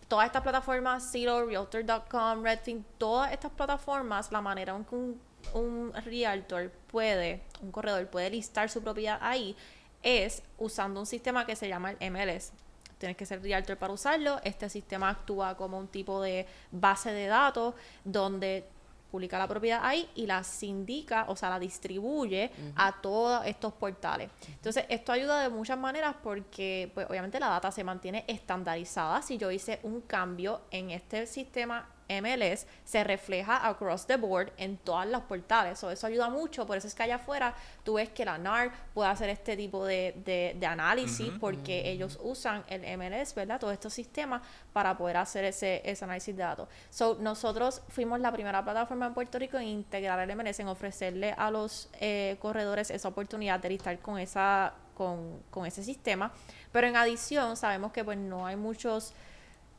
todas estas plataformas, Zillow, Realtor.com, Redfin, todas estas plataformas, la manera en que un, un realtor puede, un corredor puede listar su propiedad ahí, es usando un sistema que se llama el MLS. Tienes que ser realtor para usarlo. Este sistema actúa como un tipo de base de datos donde publica la propiedad ahí y la sindica, o sea, la distribuye a todos estos portales. Entonces, esto ayuda de muchas maneras porque, pues, obviamente la data se mantiene estandarizada. Si yo hice un cambio en este sistema MLS se refleja across the board en todos los portales. So, eso ayuda mucho. Por eso es que allá afuera tú ves que la NAR puede hacer este tipo de, de, de análisis porque ellos usan el MLS, ¿verdad? Todos estos sistemas para poder hacer ese, ese análisis de datos. So, nosotros fuimos la primera plataforma en Puerto Rico en integrar el MLS, en ofrecerle a los eh, corredores esa oportunidad de listar con, esa, con, con ese sistema. Pero en adición, sabemos que pues no hay muchos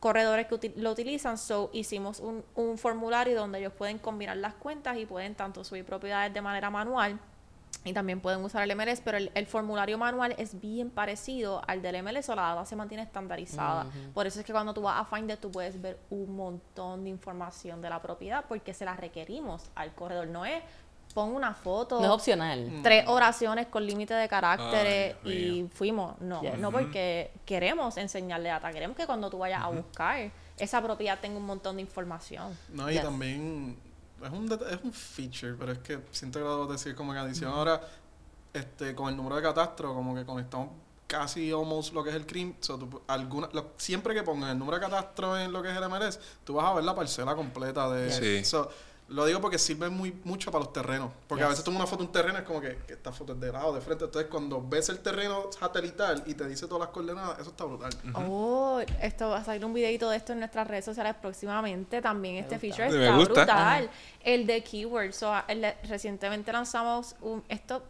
corredores que lo utilizan, so hicimos un, un formulario donde ellos pueden combinar las cuentas y pueden tanto subir propiedades de manera manual y también pueden usar el MLS, pero el, el formulario manual es bien parecido al del MLS o la data se mantiene estandarizada. Por eso es que cuando tú vas a Finder tú puedes ver un montón de información de la propiedad porque se la requerimos al corredor. No es pon una foto, No es opcional. tres oraciones con límite de caracteres Ay, y fuimos. No, Yes. no porque queremos enseñarle data, queremos que cuando tú vayas a buscar esa propiedad tenga un montón de información. No, y Yes. también es un, es un feature, pero es que siento que lo debo decir como en adición ahora, este, con el número de catastro, como que conectamos casi almost lo que es el CRIM. So, tú alguna, lo- siempre que pongas el número de catastro en lo que es el MLS, tú vas a ver la parcela completa de... Sí. So, lo digo porque sirve muy mucho para los terrenos. Porque a veces tomas una foto de un terreno es como que, que esta foto es de lado, de frente. Entonces, cuando ves el terreno satelital y te dice todas las coordenadas, eso está brutal. Oh, esto va a salir un videito de esto en nuestras redes sociales próximamente. También este feature está brutal. El de keywords. So, el de- recientemente lanzamos un esto.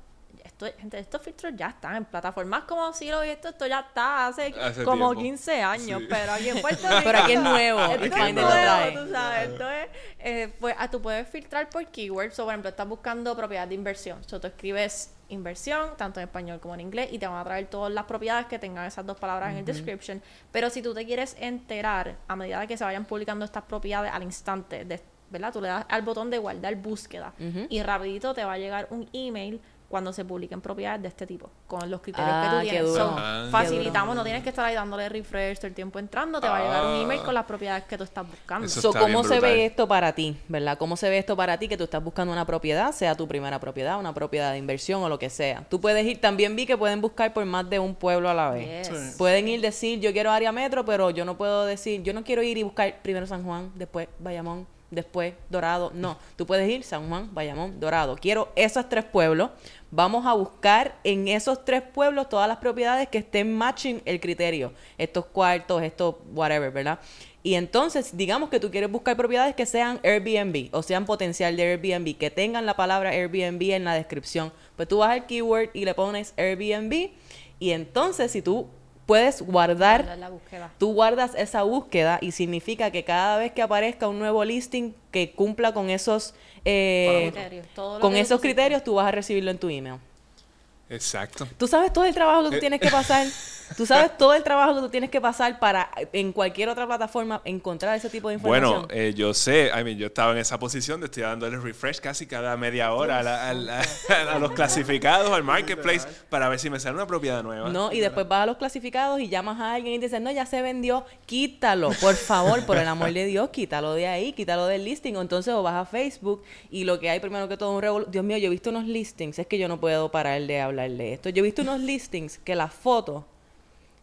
Esto, gente, estos filtros ya están en plataformas como Zero y esto, esto ya está hace, Hace como tiempo. 15 años, Sí. pero aquí en Puerto Rico. Pero aquí es nuevo, Esto es nuevo, trae. tú sabes. Esto es, eh, pues, ah, tú puedes filtrar por keywords. So, por ejemplo, estás buscando propiedad de inversión. So, tú escribes inversión, tanto en español como en inglés, y te van a traer todas las propiedades que tengan esas dos palabras en el description. Pero si tú te quieres enterar a medida que se vayan publicando estas propiedades al instante, de, ¿verdad? Tú le das al botón de guardar búsqueda y rapidito te va a llegar un email cuando se publiquen propiedades de este tipo, con los criterios Ah, que tú tienes. So, Ah. Facilitamos, no tienes que estar ahí dándole refresh todo el tiempo entrando, te va a llegar un Ah. email con las propiedades que tú estás buscando. Eso So, ¿Cómo bien se brutal. ve esto para ti? ¿Verdad? ¿Cómo se ve esto para ti que tú estás buscando una propiedad, sea tu primera propiedad, una propiedad de inversión o lo que sea? Tú puedes ir, también vi que pueden buscar por más de un pueblo a la vez. Yes. Sí. Pueden ir decir, yo quiero área metro, pero yo no puedo decir, yo no quiero ir y buscar primero San Juan, después Bayamón, después Dorado. No, tú puedes ir San Juan, Bayamón, Dorado. Quiero esos tres pueblos. Vamos a buscar en esos tres pueblos todas las propiedades que estén matching el criterio. Estos cuartos, estos whatever, ¿verdad? Y entonces, digamos que tú quieres buscar propiedades que sean Airbnb o sean potencial de Airbnb, que tengan la palabra Airbnb en la descripción. Pues tú vas al keyword y le pones Airbnb y entonces si tú puedes guardar la búsqueda. Tú guardas esa búsqueda y significa que cada vez que aparezca un nuevo listing que cumpla con esos eh, con esos criterios, tú vas a recibirlo en tu email. Exacto. Tú sabes todo el trabajo que tú Eh. tienes que pasar. Tú sabes todo el trabajo que tú tienes que pasar para en cualquier otra plataforma encontrar ese tipo de información. Bueno, eh, yo sé, I mean, yo estaba en esa posición de estoy dándole refresh casi cada media hora a, la- a la- a los clasificados, al marketplace, para ver si me sale una propiedad nueva. No, y después vas a los clasificados y llamas a alguien y dices, no, ya se vendió, quítalo, por favor, por el amor de Dios, quítalo de ahí, quítalo del listing. O entonces o vas a Facebook y lo que hay primero que todo un revolu- Dios mío, yo he visto unos listings, es que yo no puedo parar de hablar de esto. Yo he visto unos listings que las fotos,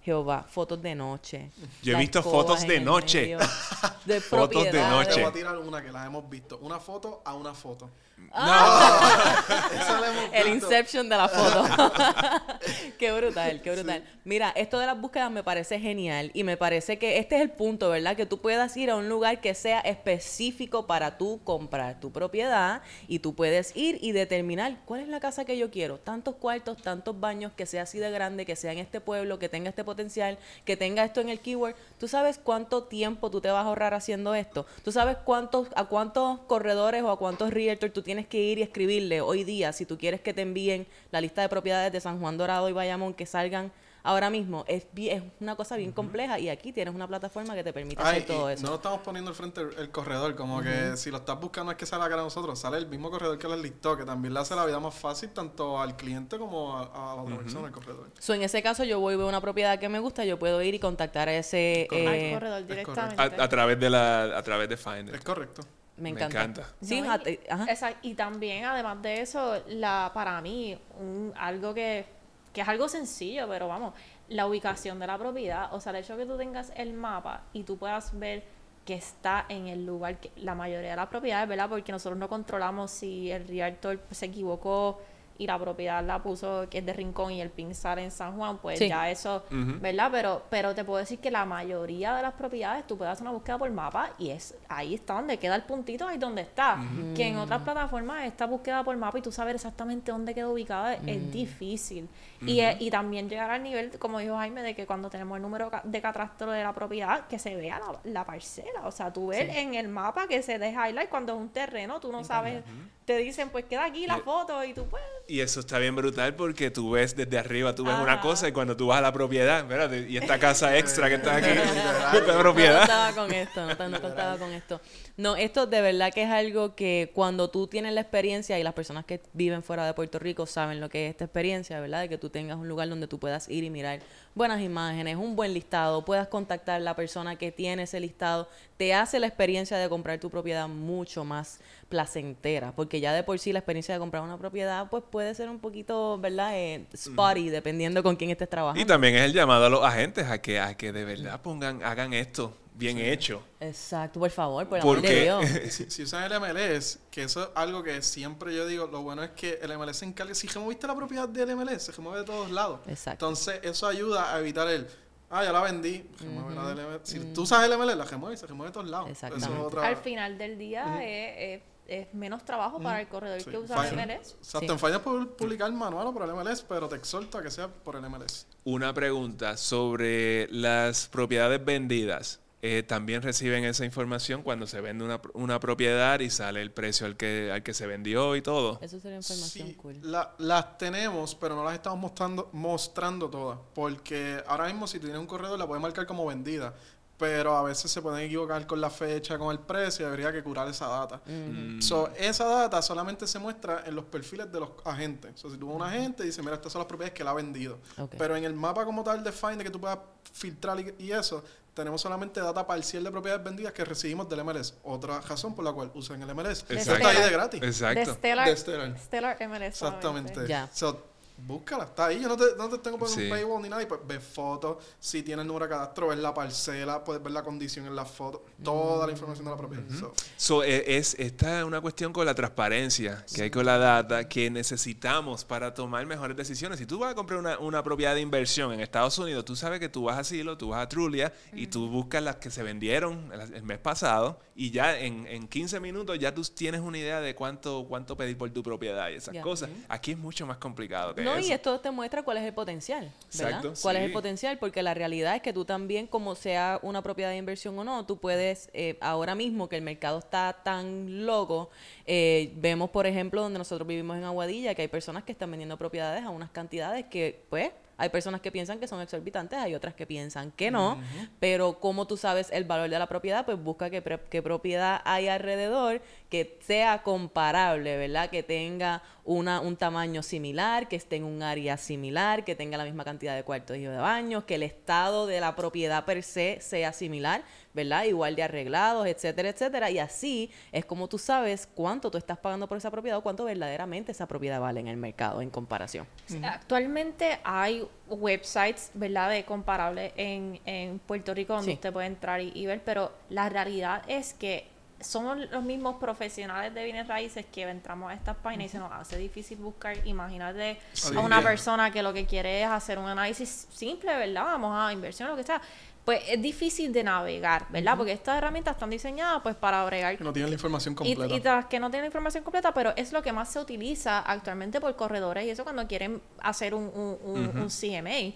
Jehová, fotos de noche. Yo he visto fotos de noche. medio, de Fotos de noche. Te voy a tirar una que las hemos visto. Una foto a una foto. Hemos El. Inception de la foto. qué brutal, qué brutal. Mira, esto de las búsquedas me parece genial y me parece que este es el punto, ¿verdad? Que tú puedas ir a un lugar que sea específico para tú comprar tu propiedad y tú puedes ir y determinar cuál es la casa que yo quiero. Tantos cuartos, tantos baños, que sea así de grande, que sea en este pueblo, que tenga este potencial, que tenga esto en el keyword. ¿Tú sabes cuánto tiempo tú te vas a ahorrar haciendo esto? ¿Tú sabes cuántos, a cuántos corredores o a cuántos realtors tú tienes que ir y escribirle hoy día si tú quieres que te envíen la lista de propiedades de San Juan Dorado y Bayamón que salgan ahora mismo? Es, es una cosa bien compleja y aquí tienes una plataforma que te permite Ay, hacer todo eso. No lo estamos poniendo al frente el, el corredor, como que si lo estás buscando es que salga cara a nosotros, sale el mismo corredor que les listó, que también le hace la vida más fácil tanto al cliente como a, a la otra persona, el corredor. So, en ese caso, yo voy a ver una propiedad que me gusta, yo puedo ir y contactar a ese... Al eh, corredor correcto. directamente. A, a través de la, a través de Finder. Es correcto. Me Me encanta. encanta. Sí, No, ajá, y, ajá. esa- y también, además de eso, la, para mí, un, algo que, que es algo sencillo, pero vamos, la ubicación de la propiedad, o sea, el hecho de que tú tengas el mapa y tú puedas ver que está en el lugar que la mayoría de las propiedades, ¿verdad? Porque nosotros no controlamos si el realtor se equivocó y la propiedad la puso que es de Rincón y el pin sale en San Juan, pues Sí. ya eso. ¿verdad? Pero, pero te puedo decir que la mayoría de las propiedades tú puedes hacer una búsqueda por mapa y es ahí está donde queda el puntito, ahí donde está. Que en otras plataformas esta búsqueda por mapa y tú saber exactamente dónde queda ubicada es difícil. y, eh, y también llegar al nivel, como dijo Jaime, de que cuando tenemos el número de catastro de la propiedad, que se vea la, la parcela. O sea, tú ves en el mapa que se deja highlight cuando es un terreno, tú no sabes, te dicen, pues queda aquí la Y- foto y tú pues... Y eso está bien brutal porque tú ves desde arriba, tú ves una cosa y cuando tú vas a la propiedad, espérate, y esta casa extra que está aquí, esta No propiedad. contaba con esto, no, no contaba con esto. No, esto de verdad que es algo que cuando tú tienes la experiencia y las personas que viven fuera de Puerto Rico saben lo que es esta experiencia, ¿verdad? De que tú tengas un lugar donde tú puedas ir y mirar buenas imágenes, un buen listado, puedas contactar a la persona que tiene ese listado, te hace la experiencia de comprar tu propiedad mucho más placentera, porque ya de por sí la experiencia de comprar una propiedad pues puede ser un poquito, ¿verdad? Eh, spotty, dependiendo con quién estés trabajando. Y también es el llamado a los agentes a que, a que de verdad pongan, hagan esto bien hecho. Exacto, por favor, por amor de Porque Dios. Si, si usan el MLS, que eso es algo que siempre yo digo, lo bueno es que el MLS se encarga, si removiste la propiedad del MLS, se remueve de todos lados. Exacto. Entonces, eso ayuda a evitar el, ah, ya la vendí, remueve la del MLS. Si tú usas el MLS, la remueve se remueve de todos lados. Eso es Exactamente. otra... Al final del día es, es- es menos trabajo para el corredor Sí. que usa Fi- MLS. Exacto, Sí. en Finance puedes publicar manual o por el MLS, pero te exhorto a que sea por el MLS. Una pregunta sobre las propiedades vendidas. Eh, también reciben esa información cuando se vende una, una propiedad y sale el precio al que, al que se vendió y todo. Eso sería información Sí, cool. la- las tenemos, pero no las estamos mostrando, mostrando todas. Porque ahora mismo, si tú tienes un corredor, la puedes marcar como vendida. Pero a veces se pueden equivocar con la fecha, con el precio, y habría que curar esa data. Mm. So, esa data solamente se muestra en los perfiles de los agentes. So, si tú ves un agente, dice, mira, estas son las propiedades que él ha vendido. Pero en el mapa como tal de Find, que tú puedas filtrar y, y eso, tenemos solamente data parcial de propiedades vendidas que recibimos del MLS. Otra razón por la cual usan el MLS. Exacto. está ahí de gratis. De. Stellar, De Stellar. Stellar MLS. Exactamente. So, búscala, está ahí. Yo no te, no te tengo Sí. un paywall ni nada. Y pues ves fotos, si tienes número de cadastro, ves la parcela, puedes ver la condición en las fotos, toda la información de la propiedad. So, So, eh, es, esta es una cuestión con la transparencia que hay con la data que necesitamos para tomar mejores decisiones. Si tú vas a comprar una, una propiedad de inversión en Estados Unidos, tú sabes que tú vas a Silo, tú vas a Trulia y tú buscas las que se vendieron el, el mes pasado y ya en, en 15 minutos ya tú tienes una idea de cuánto, cuánto pedir por tu propiedad y esas cosas. Aquí es mucho más complicado que No, eso. y esto te muestra cuál es el potencial, ¿verdad? Exacto, ¿Cuál es el potencial? Porque la realidad es que tú también, como sea una propiedad de inversión o no, tú puedes, eh, ahora mismo que el mercado está tan loco, eh, vemos, por ejemplo, donde nosotros vivimos en Aguadilla, que hay personas que están vendiendo propiedades a unas cantidades que, pues, hay personas que piensan que son exorbitantes, hay otras que piensan que no, pero como tú sabes el valor de la propiedad, pues busca qué, qué propiedad hay alrededor que sea comparable, ¿verdad? Que tenga una, un tamaño similar, que esté en un área similar, que tenga la misma cantidad de cuartos y de baños, que el estado de la propiedad per se sea similar, ¿verdad? Igual de arreglados, etcétera, etcétera. Y así es como tú sabes cuánto tú estás pagando por esa propiedad o cuánto verdaderamente esa propiedad vale en el mercado en comparación. Sí, Actualmente hay websites, ¿verdad?, de comparables en, en Puerto Rico donde Sí. usted puede entrar y, y ver, pero la realidad es que somos los mismos profesionales de bienes raíces que entramos a estas páginas y se nos hace difícil buscar. Imagínate Sí. a una Yeah. persona que lo que quiere es hacer un análisis simple, ¿verdad? Vamos a inversión, lo que sea. Pues es difícil de navegar, ¿verdad? Porque estas herramientas están diseñadas pues para bregar que no tienen la información y, completa. y tras que no tienen información completa, pero es lo que más se utiliza actualmente por corredores y eso cuando quieren hacer un, un, un- un CMA.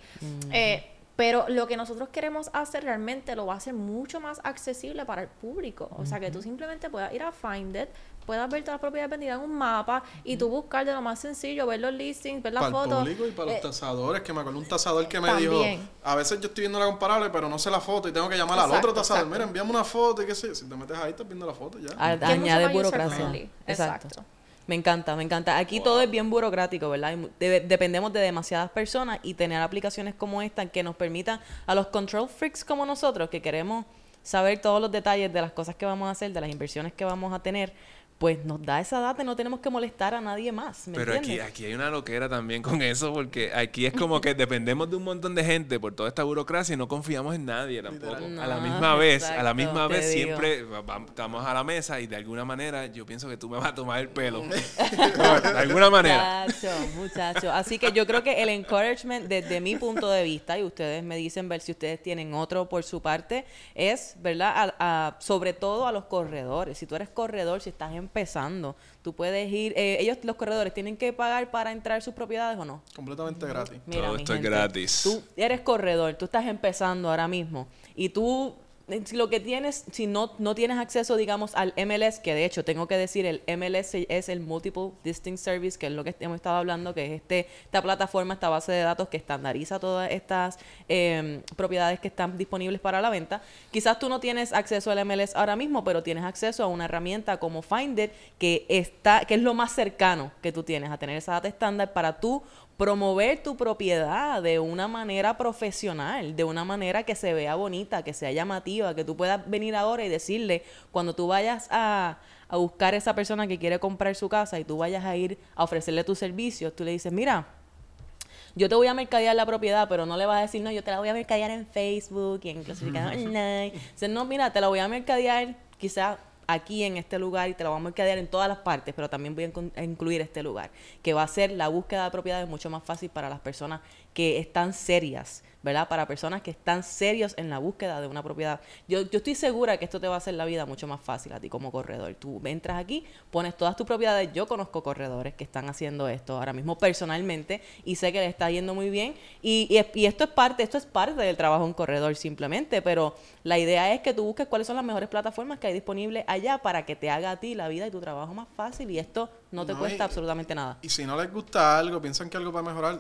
Eh, pero lo que nosotros queremos hacer realmente lo va a hacer mucho más accesible para el público. O sea, que tú simplemente puedas ir a Find It, puedas ver todas las propiedades vendidas en un mapa y tú buscar de lo más sencillo, ver los listings, ver las para el fotos. público y para Eh, los tasadores, que me acuerdo un tasador que me también. dijo, a veces yo estoy viendo la comparable, pero no sé la foto y tengo que llamar al otro tasador, exacto. mira, envíame una foto y qué sé, yo. si te metes ahí estás viendo la foto ya. A- añade burocracia. Exacto. Exacto. Me encanta, me encanta. Aquí todo es bien burocrático, ¿verdad? De- dependemos de demasiadas personas y tener aplicaciones como esta que nos permitan a los control freaks como nosotros que queremos saber todos los detalles de las cosas que vamos a hacer, de las inversiones que vamos a tener, pues nos da esa data y no tenemos que molestar a nadie más. ¿me Pero aquí, entiendes? aquí hay una loquera también con eso, porque aquí es como que dependemos de un montón de gente por toda esta burocracia y no confiamos en nadie tampoco. A la misma vez, a la misma vez digo. siempre estamos a la mesa y de alguna manera yo pienso que tú me vas a tomar el pelo. de alguna manera. Muchacho, muchacho. Así que yo creo que el encouragement desde mi punto de vista, y ustedes me dicen ver si ustedes tienen otro por su parte, es, ¿verdad? A- a- sobre todo a los corredores. Si tú eres corredor, si estás empezando, tú puedes ir, eh, ellos, los corredores, tienen que pagar para entrar a sus propiedades o no. Completamente gratis. Todo mi esto es gratis. Tú eres corredor, tú estás empezando ahora mismo y tú lo que tienes, si no, no tienes acceso, digamos, al MLS, que de hecho tengo que decir, el MLS es el Multiple Distinct Service, que es lo que hemos estado hablando, que es este, esta plataforma, esta base de datos que estandariza todas estas eh, propiedades que están disponibles para la venta. Quizás tú no tienes acceso al MLS ahora mismo, pero tienes acceso a una herramienta como Find It, que, está, que es lo más cercano que tú tienes a tener esa data estándar para tú promover tu propiedad de una manera profesional, de una manera que se vea bonita, que sea llamativa, que tú puedas venir ahora y decirle, cuando tú vayas a, a buscar a esa persona que quiere comprar su casa y tú vayas a ir a ofrecerle tus servicios, tú le dices, mira, yo te voy a mercadear la propiedad, pero no le vas a decir, no, yo te la voy a mercadear en Facebook y en clasificador online. No, mira, te la voy a mercadear quizás aquí en este lugar y te la voy a mercadear en todas las partes, pero también voy a incluir este lugar, que va a ser la búsqueda de propiedades mucho más fácil para las personas que están serias, ¿verdad? Para personas que están serios en la búsqueda de una propiedad. Yo, yo estoy segura que esto te va a hacer la vida mucho más fácil a ti como corredor. Tú entras aquí, pones todas tus propiedades. Yo conozco corredores que están haciendo esto ahora mismo personalmente y sé que les está yendo muy bien. Y, y es- y esto es parte, esto es parte del trabajo de un corredor simplemente, pero la idea es que tú busques cuáles son las mejores plataformas que hay disponibles allá para que te haga a ti la vida y tu trabajo más fácil y esto no te No, cuesta y- absolutamente nada. Y si no les gusta algo, piensan que algo va a mejorar,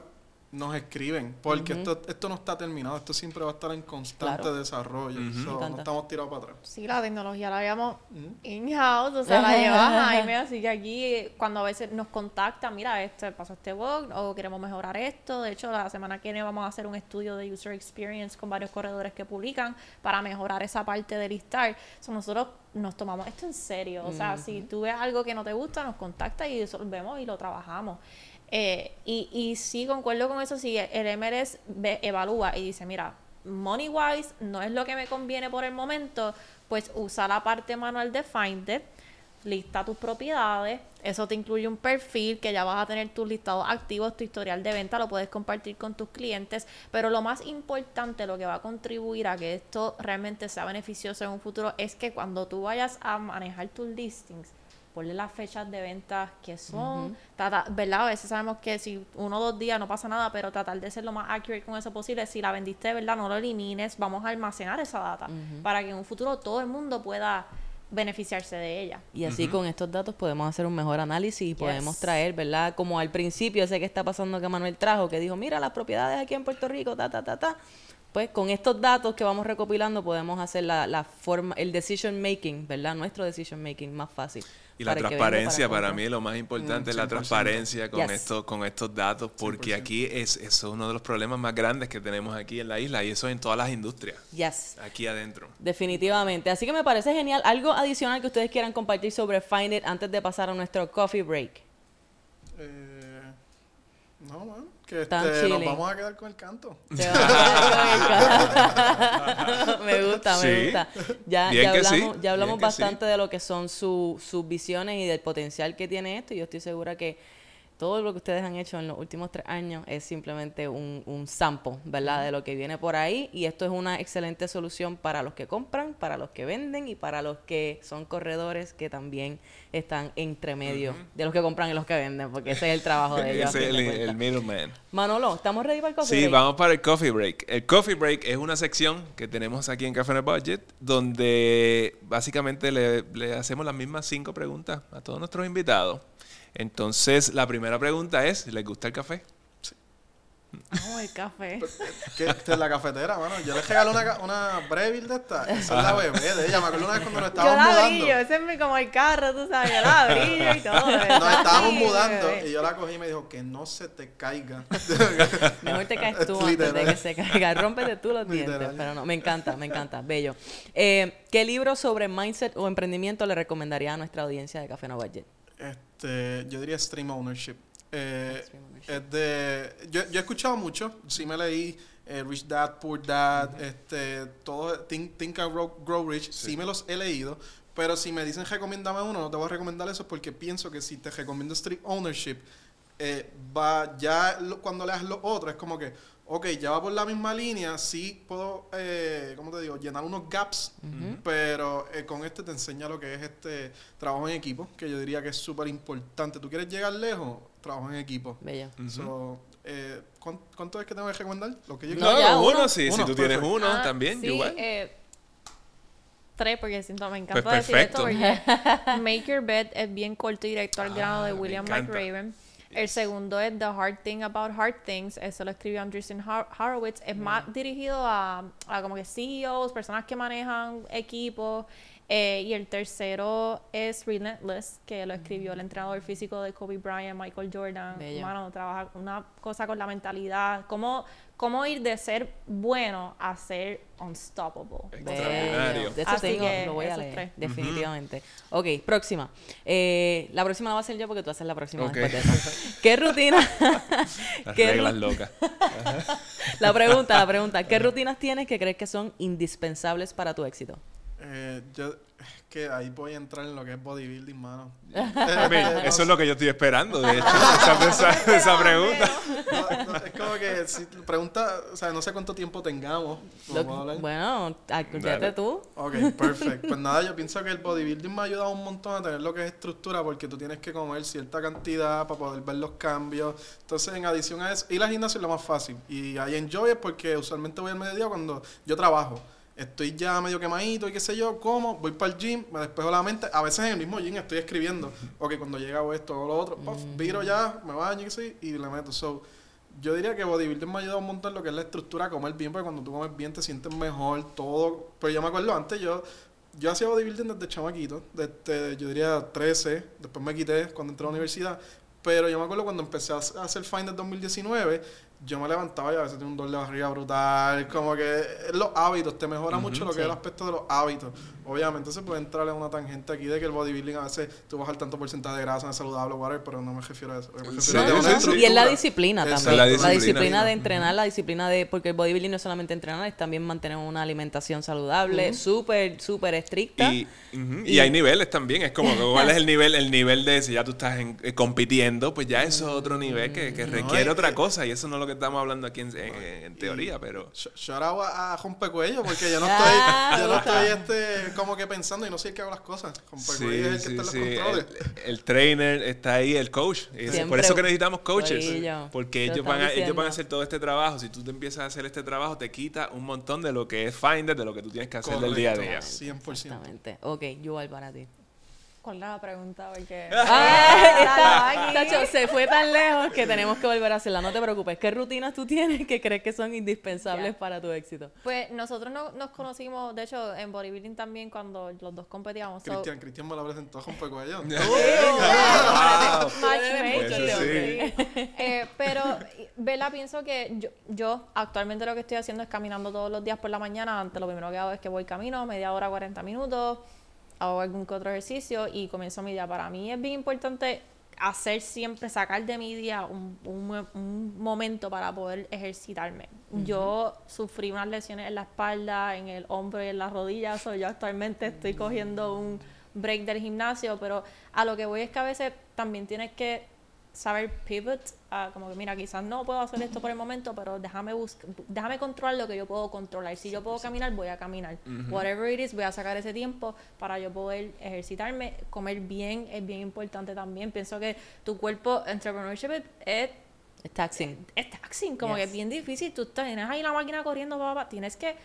nos escriben. Porque esto, esto no está terminado, esto siempre va a estar en constante Claro. desarrollo. So, no estamos tirados para atrás. Sí, la tecnología la llevamos in-house, o sea, la lleva Jaime, así que aquí cuando a veces nos contactan, mira, este pasó este bug o queremos mejorar esto. De hecho, la semana que viene vamos a hacer un estudio de user experience con varios corredores que publican para mejorar esa parte de listar. So, nosotros nos tomamos esto en serio, o sea, si tú ves algo que no te gusta, nos contacta y resolvemos y lo trabajamos. Eh, y, y sí, concuerdo con eso, si el ve- evalúa y dice, mira, money wise no es lo que me conviene por el momento, pues usa la parte manual de Finder, lista tus propiedades, eso te incluye un perfil que ya vas a tener tus listados activos, tu historial de venta, lo puedes compartir con tus clientes, pero lo más importante, lo que va a contribuir a que esto realmente sea beneficioso en un futuro es que cuando tú vayas a manejar tus listings, ponle las fechas de venta que son, ¿verdad? A veces sabemos que si uno o dos días no pasa nada, pero tratar de ser lo más accurate con eso posible. Si la vendiste verdad, no lo elimines, vamos a almacenar esa data para que en un futuro todo el mundo pueda beneficiarse de ella. Y así con estos datos podemos hacer un mejor análisis y podemos Yes. traer, ¿verdad? Como al principio, ese que está pasando que Manuel trajo, que dijo, mira las propiedades aquí en Puerto Rico, ta, ta, ta, ta. Pues con estos datos que vamos recopilando podemos hacer la, la forma, el decision making, ¿verdad? Nuestro decision making más fácil. Y la transparencia para, mí lo más importante Mm, es la 100%. transparencia con Yes. estos con estos datos porque 100%. aquí es eso es uno de los problemas más grandes que tenemos aquí en la isla y eso en todas las industrias Yes. aquí adentro. Definitivamente. Así que me parece genial. Algo adicional que ustedes quieran compartir sobre Find It antes de pasar a nuestro coffee break. Eh, no, man. Que este, nos vamos a quedar con el canto. A- me gusta, me Sí. gusta. Ya, ya sí, hablamos, ya hablamos sí. bastante de lo que son su- sus visiones y del potencial que tiene esto. Y yo estoy segura que todo lo que ustedes han hecho en los últimos tres años es simplemente un, un sample, ¿verdad? De lo que viene por ahí. Y esto es una excelente solución para los que compran, para los que venden y para los que son corredores que también están entre medio de los que compran y los que venden, porque ese es el trabajo de ellos. Ese es el, middleman. Manolo, ¿estamos ready para el coffee Sí, break? vamos para el coffee break. El coffee break es una sección que tenemos aquí en Café en el Budget donde básicamente le, le hacemos las mismas cinco preguntas a todos nuestros invitados. Entonces, la primera pregunta es, ¿les gusta el café? Amo el café. Que esta es la cafetera, mano. Yo le regalé una, una Breville de esta. Esa es la bebé de ella. Me acuerdo una vez cuando nos Yo estábamos la mudando. ese es mi- como el carro, tú sabes, yo la brillo y todo. Nos estábamos Sí, mudando bebé. y yo la cogí y me dijo que no se te caiga. Mejor te caes tú antes Literal. de que se caiga. Rómpete tú los dientes. Literal. Pero no, me encanta, me encanta. Bello. Eh, ¿Qué libro sobre mindset o emprendimiento le recomendaría a nuestra audiencia de Café No Budget? Este, yo diría Stream Ownership. Eh, Stream Ownership. es de, yo, yo he escuchado mucho, sí me leí eh, Rich Dad, Poor Dad, este, todo, Think, Think and Grow, Grow Rich, sí. me los he leído, pero si me dicen recomiéndame uno, no te voy a recomendar eso porque pienso que si te recomiendo Stream Ownership, eh, va ya lo- cuando leas lo otro, es como que, ok, ya va por la misma línea, sí puedo, eh, ¿cómo te digo?, llenar unos gaps, pero eh, con este te enseña lo que es este trabajo en equipo, que yo diría que es súper importante. ¿Tú quieres llegar lejos? Trabajo en equipo. Bello. So, eh, ¿cuán- ¿Cuánto es que tengo que recomendar? Lo que yo No, ya, no, uno. uno, sí. si Uno, tú tienes uno Ah, también, sí, igual. eh, tres, porque siento, me encanta Pues decir esto, perfecto. porque Make Your Bed es bien corto y directo al grano de Ah, William encanta. McRaven. El segundo es The Hard Thing About Hard Things. Eso lo escribió Andreessen Hor- Horowitz. Es más dirigido a, a como que CEOs, personas que manejan equipos. Eh, y el tercero es Relentless, que lo escribió el entrenador físico de Kobe Bryant, Michael Jordan. Bello. Mano, trabaja una cosa con la mentalidad. Cómo, cómo ir de ser bueno a ser unstoppable. Extraordinario. De eso Así tengo, que lo voy a leer, tres. definitivamente. Ok, próxima. Eh, la próxima la va a hacer yo porque tú haces la próxima después de esa. ¿Qué rutina? Las ¿Qué reglas ru- locas. la pregunta, la pregunta. ¿Qué rutinas tienes que crees que son indispensables para tu éxito? Eh, yo, es que ahí voy a entrar en lo que es bodybuilding, mano. Eso es lo que yo estoy esperando, de hecho, esa, esa- esa pregunta. No, no, es como que si pregunta, o sea, no sé cuánto tiempo tengamos. Lo- bueno, acuérdate Dale. tú. Ok, perfecto. Pues nada, yo pienso que el bodybuilding me ha ayudado un montón a tener lo que es estructura porque tú tienes que comer cierta cantidad para poder ver los cambios. Entonces, en adición a eso, ir al gimnasio es lo más fácil. Y ahí enjoy es porque usualmente voy al mediodía cuando yo trabajo. Estoy ya medio quemadito y qué sé yo, como, voy para el gym, me despejo la mente. A veces en el mismo gym estoy escribiendo. Ok, cuando llega esto o lo otro, puff, viro ya, me baño y sé, y le meto. So, yo diría que bodybuilding me ha ayudado un montón en lo que es la estructura, comer bien, porque cuando tú comes bien te sientes mejor, todo. Pero yo me acuerdo antes, yo yo hacía bodybuilding desde chamaquito, desde yo diría 13, después me quité cuando entré a la universidad. Pero yo me acuerdo cuando empecé a hacer- hacer Finder 2019, yo me levantaba y a veces tenía un dolor de barriga brutal. Como que los hábitos, te mejora mucho lo que es el aspecto de los hábitos. Obviamente se puede entrar en una tangente aquí de que el bodybuilding a veces tú bajas tanto porcentaje de grasa, no es saludable, whatever, pero no me refiero a eso. Me refiero Sí, a tener sí, una sí. Y es la disciplina Exacto. también. La La disciplina. de entrenar, la disciplina de... Porque el bodybuilding no es solamente entrenar, es también mantener una alimentación saludable, súper, súper estricta. Y, ujú, y Y- hay niveles también, es como que cuál es el nivel, el nivel de si ya tú estás en- eh, compitiendo, pues ya eso es otro nivel que, que requiere otra cosa y eso no es lo que estamos hablando aquí en, en- en teoría, pero Sh- Shout out a, a rompecuello porque yo no Ah, estoy, yo no gusta. estoy este, como que pensando y no soy el que hago las cosas. Rompecuello sí, es el que sí, está en sí, los controles. el, el trainer está ahí, el coach, Es por eso que necesitamos coaches, Corillo, porque ellos van, a, ellos van a hacer todo este trabajo, si tú te empiezas a hacer este trabajo te quita un montón de lo que es Finder, de lo que tú tienes que hacer del día a día. Correcto, 100%. Exactamente. Ok, Yuval, para ti. ¿Cuál era la pregunta? Porque... Ah, está-. Tacho, se fue tan lejos que tenemos que volver a hacerla. No te preocupes. ¿Qué rutinas tú tienes que crees que son indispensables para tu éxito? Pues nosotros no- nos conocimos, de hecho, en bodybuilding también cuando los dos competíamos. So, Cristian, Cristian me lo presentó sí. sí. Eh, pero, Vela, pienso que yo, yo actualmente lo que estoy haciendo es caminando todos los días por la mañana. Antes lo primero que hago es que voy camino, media hora, 40 minutos, hago algún que otro ejercicio y comienzo mi día. Para mí es bien importante hacer siempre, sacar de mi día un, un un momento para poder ejercitarme. Yo sufrí unas lesiones en la espalda, en el hombro y en las rodillas, so yo actualmente estoy cogiendo un break del gimnasio, pero a lo que voy es que a veces también tienes que saber pivot, a como que mira, quizás no puedo hacer esto por el momento, pero déjame buscar, déjame controlar lo que yo puedo controlar. Si yo puedo caminar, voy a caminar. Whatever it is, voy a sacar ese tiempo para yo poder ejercitarme, comer bien es bien importante también. Pienso que tu cuerpo, entrepreneurship es, es taxing. es taxing, como que es bien difícil. Tú estás- tienes ahí la máquina corriendo, pa, pa, pa, tienes que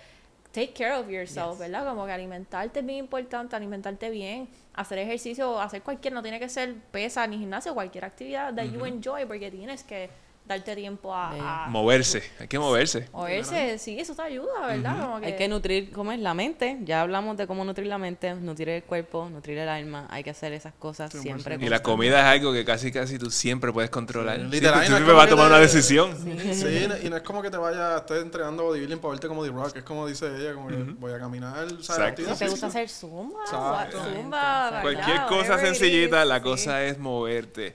take care of yourself, Yes. ¿verdad? Como que alimentarte es bien importante, alimentarte bien, hacer ejercicio, hacer cualquier, no tiene que ser pesa ni gimnasio, cualquier actividad that you enjoy, porque tienes que darte tiempo a, a Moverse, hay que moverse. moverse. Sí, eso te ayuda, ¿verdad? Como Hay que nutrir, ¿cómo es? La mente. Ya hablamos de cómo nutrir la mente, nutrir el cuerpo, nutrir el alma. Hay que hacer esas cosas siempre. Y la comida es algo que casi casi tú siempre puedes controlar. Sí, Sí, tú no siempre vas a tomar te- una decisión. Sí, y no es como que te vaya, estés entrenando bodybuilding para verte como The Rock, es como dice ella, como que voy a caminar, ¿sabes? Exacto. Te gusta hacer zumba, Exacto. zumba, Cualquier cosa sencillita, is, la sí. cosa es moverte.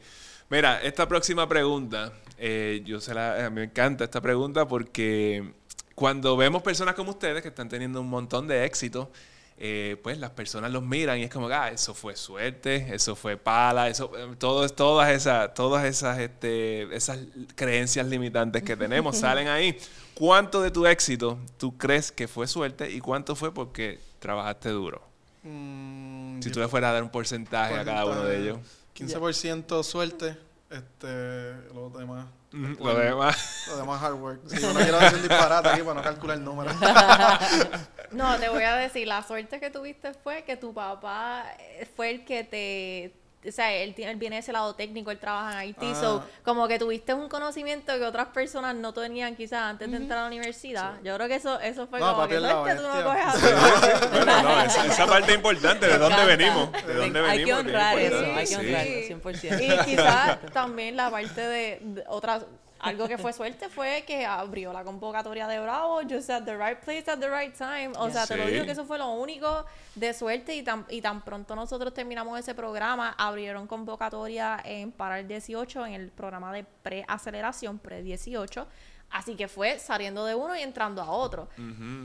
Mira, esta próxima pregunta, eh, yo se la, a mí me encanta esta pregunta porque cuando vemos personas como ustedes que están teniendo un montón de éxito, eh, pues las personas los miran y es como, ah, eso fue suerte, eso fue pala, eso, eh, todo, es- todas esas, todas esas, este, esas creencias limitantes que tenemos salen ahí. ¿Cuánto de tu éxito tú crees que fue suerte y cuánto fue porque trabajaste duro? Mm, Si tú le fueras a dar un porcentaje a cada uno de ellos. 15% suerte, este, los demás. Ujú, Lo demás. Lo demás hard work. Sí, yo no quiero decir un disparate aquí para no calcular el número. No, te voy a decir, la suerte que tuviste fue que tu papá fue el que te... O sea, él, tiene- él viene de ese lado técnico, él trabaja en Haití, so, Ah. como que tuviste un conocimiento que otras personas no tenían quizás antes de entrar a la universidad. Yo creo que eso, eso fue No, como que es suerte tú no coges a Bueno, no, esa, esa parte importante, ¿de dónde venimos? ¿De dónde Hay venimos? que honrar eso, hay que sí. honrarlo, 100%. Y quizás también la parte de, de otras algo que fue suerte fue que abrió la convocatoria de Bravo, just at the right place at the right time. O sea, te lo digo que eso fue lo único de suerte y tan, y tan pronto nosotros terminamos ese programa, abrieron convocatoria en para el 18 en el programa de preaceleración, pre-18. Así que fue saliendo de uno y entrando a otro.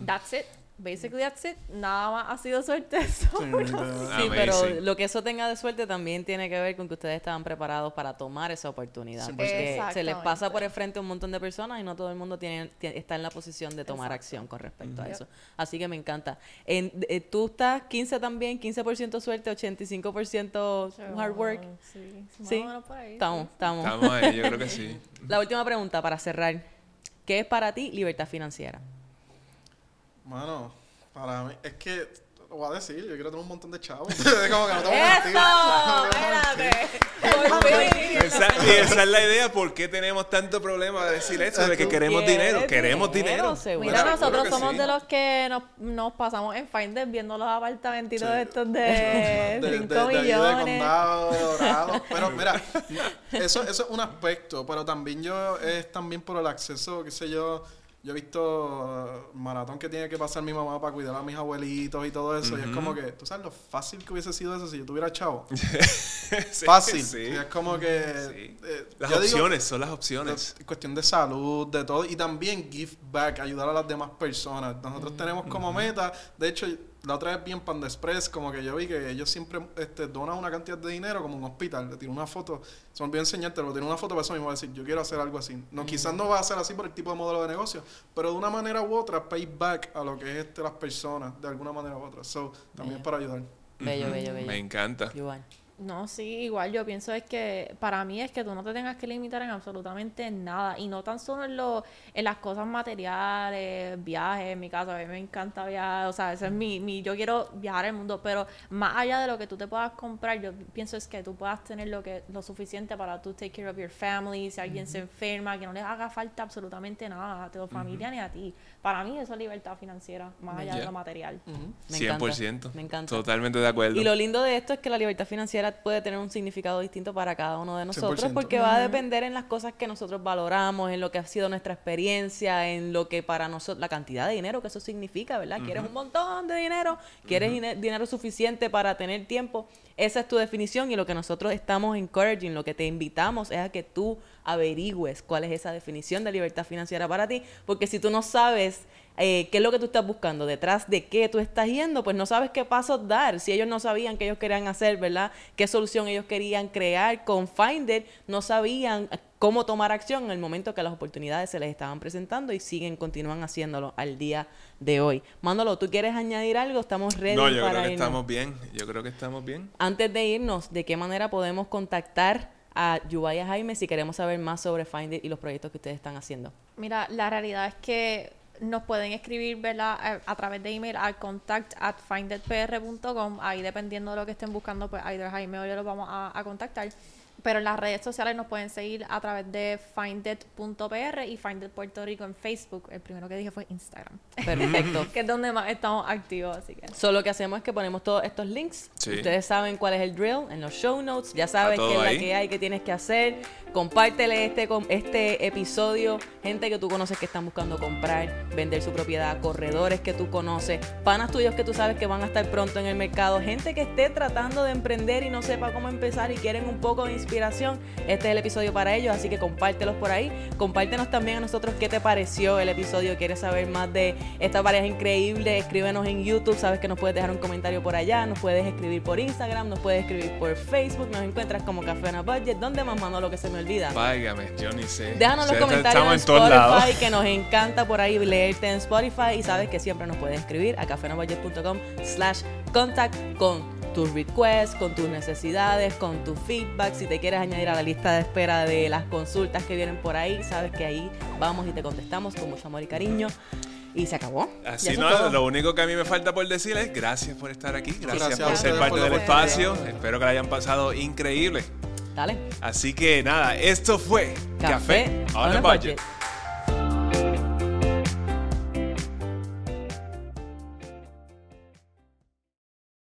That's it. Basically that's it. Nada más ha sido suerte. eso. Sí, pero lo que eso tenga de suerte también tiene que ver con que ustedes estaban preparados para tomar esa oportunidad. Porque se les pasa por el frente a un montón de personas y no todo el mundo tiene, tie- está en la posición de tomar acción con respecto a eso. Así que me encanta. En, eh, tú estás 15 también, 15% suerte, 85% hard work. Sí, Sí, por ahí, estamos, sí. estamos. Estamos ahí, yo creo que sí. La última pregunta para cerrar. ¿Qué es para ti libertad financiera? Mano, para mí, es que, lo voy a decir, yo quiero tener un montón de chavos. Es como que no te voy a mentir. ¡Eso! Espérate. Y esa es la idea, ¿por qué tenemos tanto problema de decir eso? De que ¿Tú queremos dinero, queremos dinero. Mira, nosotros somos sí. de los que nos, nos pasamos en Finder viendo los apartamentitos Sí. estos de de, 5 de- de allí de millones. condado, de Dorado. Pero mira, eso, eso es un aspecto, pero también yo es también por el acceso, qué sé yo. Yo he visto maratón que tiene que pasar mi mamá para cuidar a mis abuelitos y todo eso. Y es como que, ¿tú sabes lo fácil que hubiese sido eso si yo tuviera chavo? Sí, fácil. sí. Y es como que. Sí. eh, Las digo, opciones, son las opciones. de- cuestión de salud, de todo. Y también give back, ayudar a las demás personas. Nosotros tenemos como meta, de hecho, la otra vez vi en Panda Express, como que yo vi que ellos siempre este, donan una cantidad de dinero como un hospital. Le tiré una foto, se me olvidó enseñarte, pero tiene una foto para eso mismo, decir, yo quiero hacer algo así. No, quizás no va a ser así por el tipo de modelo de negocio, pero de una manera u otra, pay back a lo que es este, las personas, de alguna manera u otra. So, también para ayudar. Bello, bello, bello. Me encanta. Yuval. No, sí, igual yo pienso es que para mí es que tú no te tengas que limitar en absolutamente nada y no tan solo en, lo, en las cosas materiales, viajes, en mi caso, a mí me encanta viajar, o sea, ese es mi, mi, yo quiero viajar el mundo, pero más allá de lo que tú te puedas comprar, yo pienso es que tú puedas tener lo que lo suficiente para tú take care of your family, si alguien se enferma, que no les haga falta absolutamente nada a tu familia ni a ti. Para mí eso es libertad financiera, más allá de lo material. Me encanta, 100%. Me encanta. Totalmente de acuerdo. Y lo lindo de esto es que la libertad financiera puede tener un significado distinto para cada uno de nosotros 100%. porque va a depender en las cosas que nosotros valoramos, en lo que ha sido nuestra experiencia, en lo que para nosotros, la cantidad de dinero que eso significa, ¿verdad? ¿Quieres un montón de dinero? ¿Quieres dine- dinero suficiente para tener tiempo? Esa es tu definición y lo que nosotros estamos encouraging, lo que te invitamos es a que tú averigües cuál es esa definición de libertad financiera para ti, porque si tú no sabes eh, qué es lo que tú estás buscando, detrás de qué tú estás yendo, pues no sabes qué pasos dar. Si ellos no sabían qué ellos querían hacer, ¿verdad? ¿Qué solución ellos querían crear con Finder? No sabían cómo tomar acción en el momento que las oportunidades se les estaban presentando y siguen, continúan haciéndolo al día de hoy. Mándalo, ¿tú quieres añadir algo? Estamos ready no, yo para creo que irnos. estamos bien. Yo creo que estamos bien. Antes de irnos, ¿de qué manera podemos contactar a Yubaya Jaime si queremos saber más sobre Finder y los proyectos que ustedes están haciendo? Mira, la realidad es que nos pueden escribir. A, través de email al contact at findedpr.com. Ahí dependiendo de lo que estén buscando, pues either Jaime o yo los vamos a contactar. Pero en las redes sociales nos pueden seguir a través de findit.pr y Findit Puerto Rico en Facebook. El primero que dije fue Instagram. Perfecto. que es donde más estamos activos, así que. Solo lo que hacemos es que ponemos todos estos links. Sí. Ustedes saben cuál es el drill en los show notes. Ya sabes qué es la que hay, qué tienes que hacer. Compártele este, este episodio. Gente que tú conoces que están buscando comprar, vender su propiedad. Corredores que tú conoces. Panas tuyos que tú sabes que van a estar pronto en el mercado. Gente que esté tratando de emprender y no sepa cómo empezar y quieren un poco de inspiración. Este es el episodio para ellos. Así que compártelos por ahí. Compártenos también a nosotros qué te pareció el episodio. ¿Quieres saber más de esta pareja increíble? Escríbenos en YouTube. Sabes que nos puedes dejar un comentario por allá. Nos puedes escribir por Instagram. Nos puedes escribir por Facebook. Nos encuentras como Café on a Budget. ¿Dónde más Manolo que se me olvida? Váyame, yo ni sé. Déjanos los comentarios en. Spotify, que nos encanta por ahí leerte en Spotify. Y sabes que siempre nos puedes escribir a cafenobudget.com slash contact con tus requests, con tus necesidades, con tu feedback. Si te quieres añadir a la lista de espera de las consultas que vienen por ahí, sabes que ahí vamos y te contestamos con mucho amor y cariño. Y se acabó. Así no, todo. lo único que a mí me falta por decir es gracias por estar aquí, gracias, por ser parte por del espacio. Espero que la hayan pasado increíble. Dale. Así que nada, esto fue Café Café on a Budget.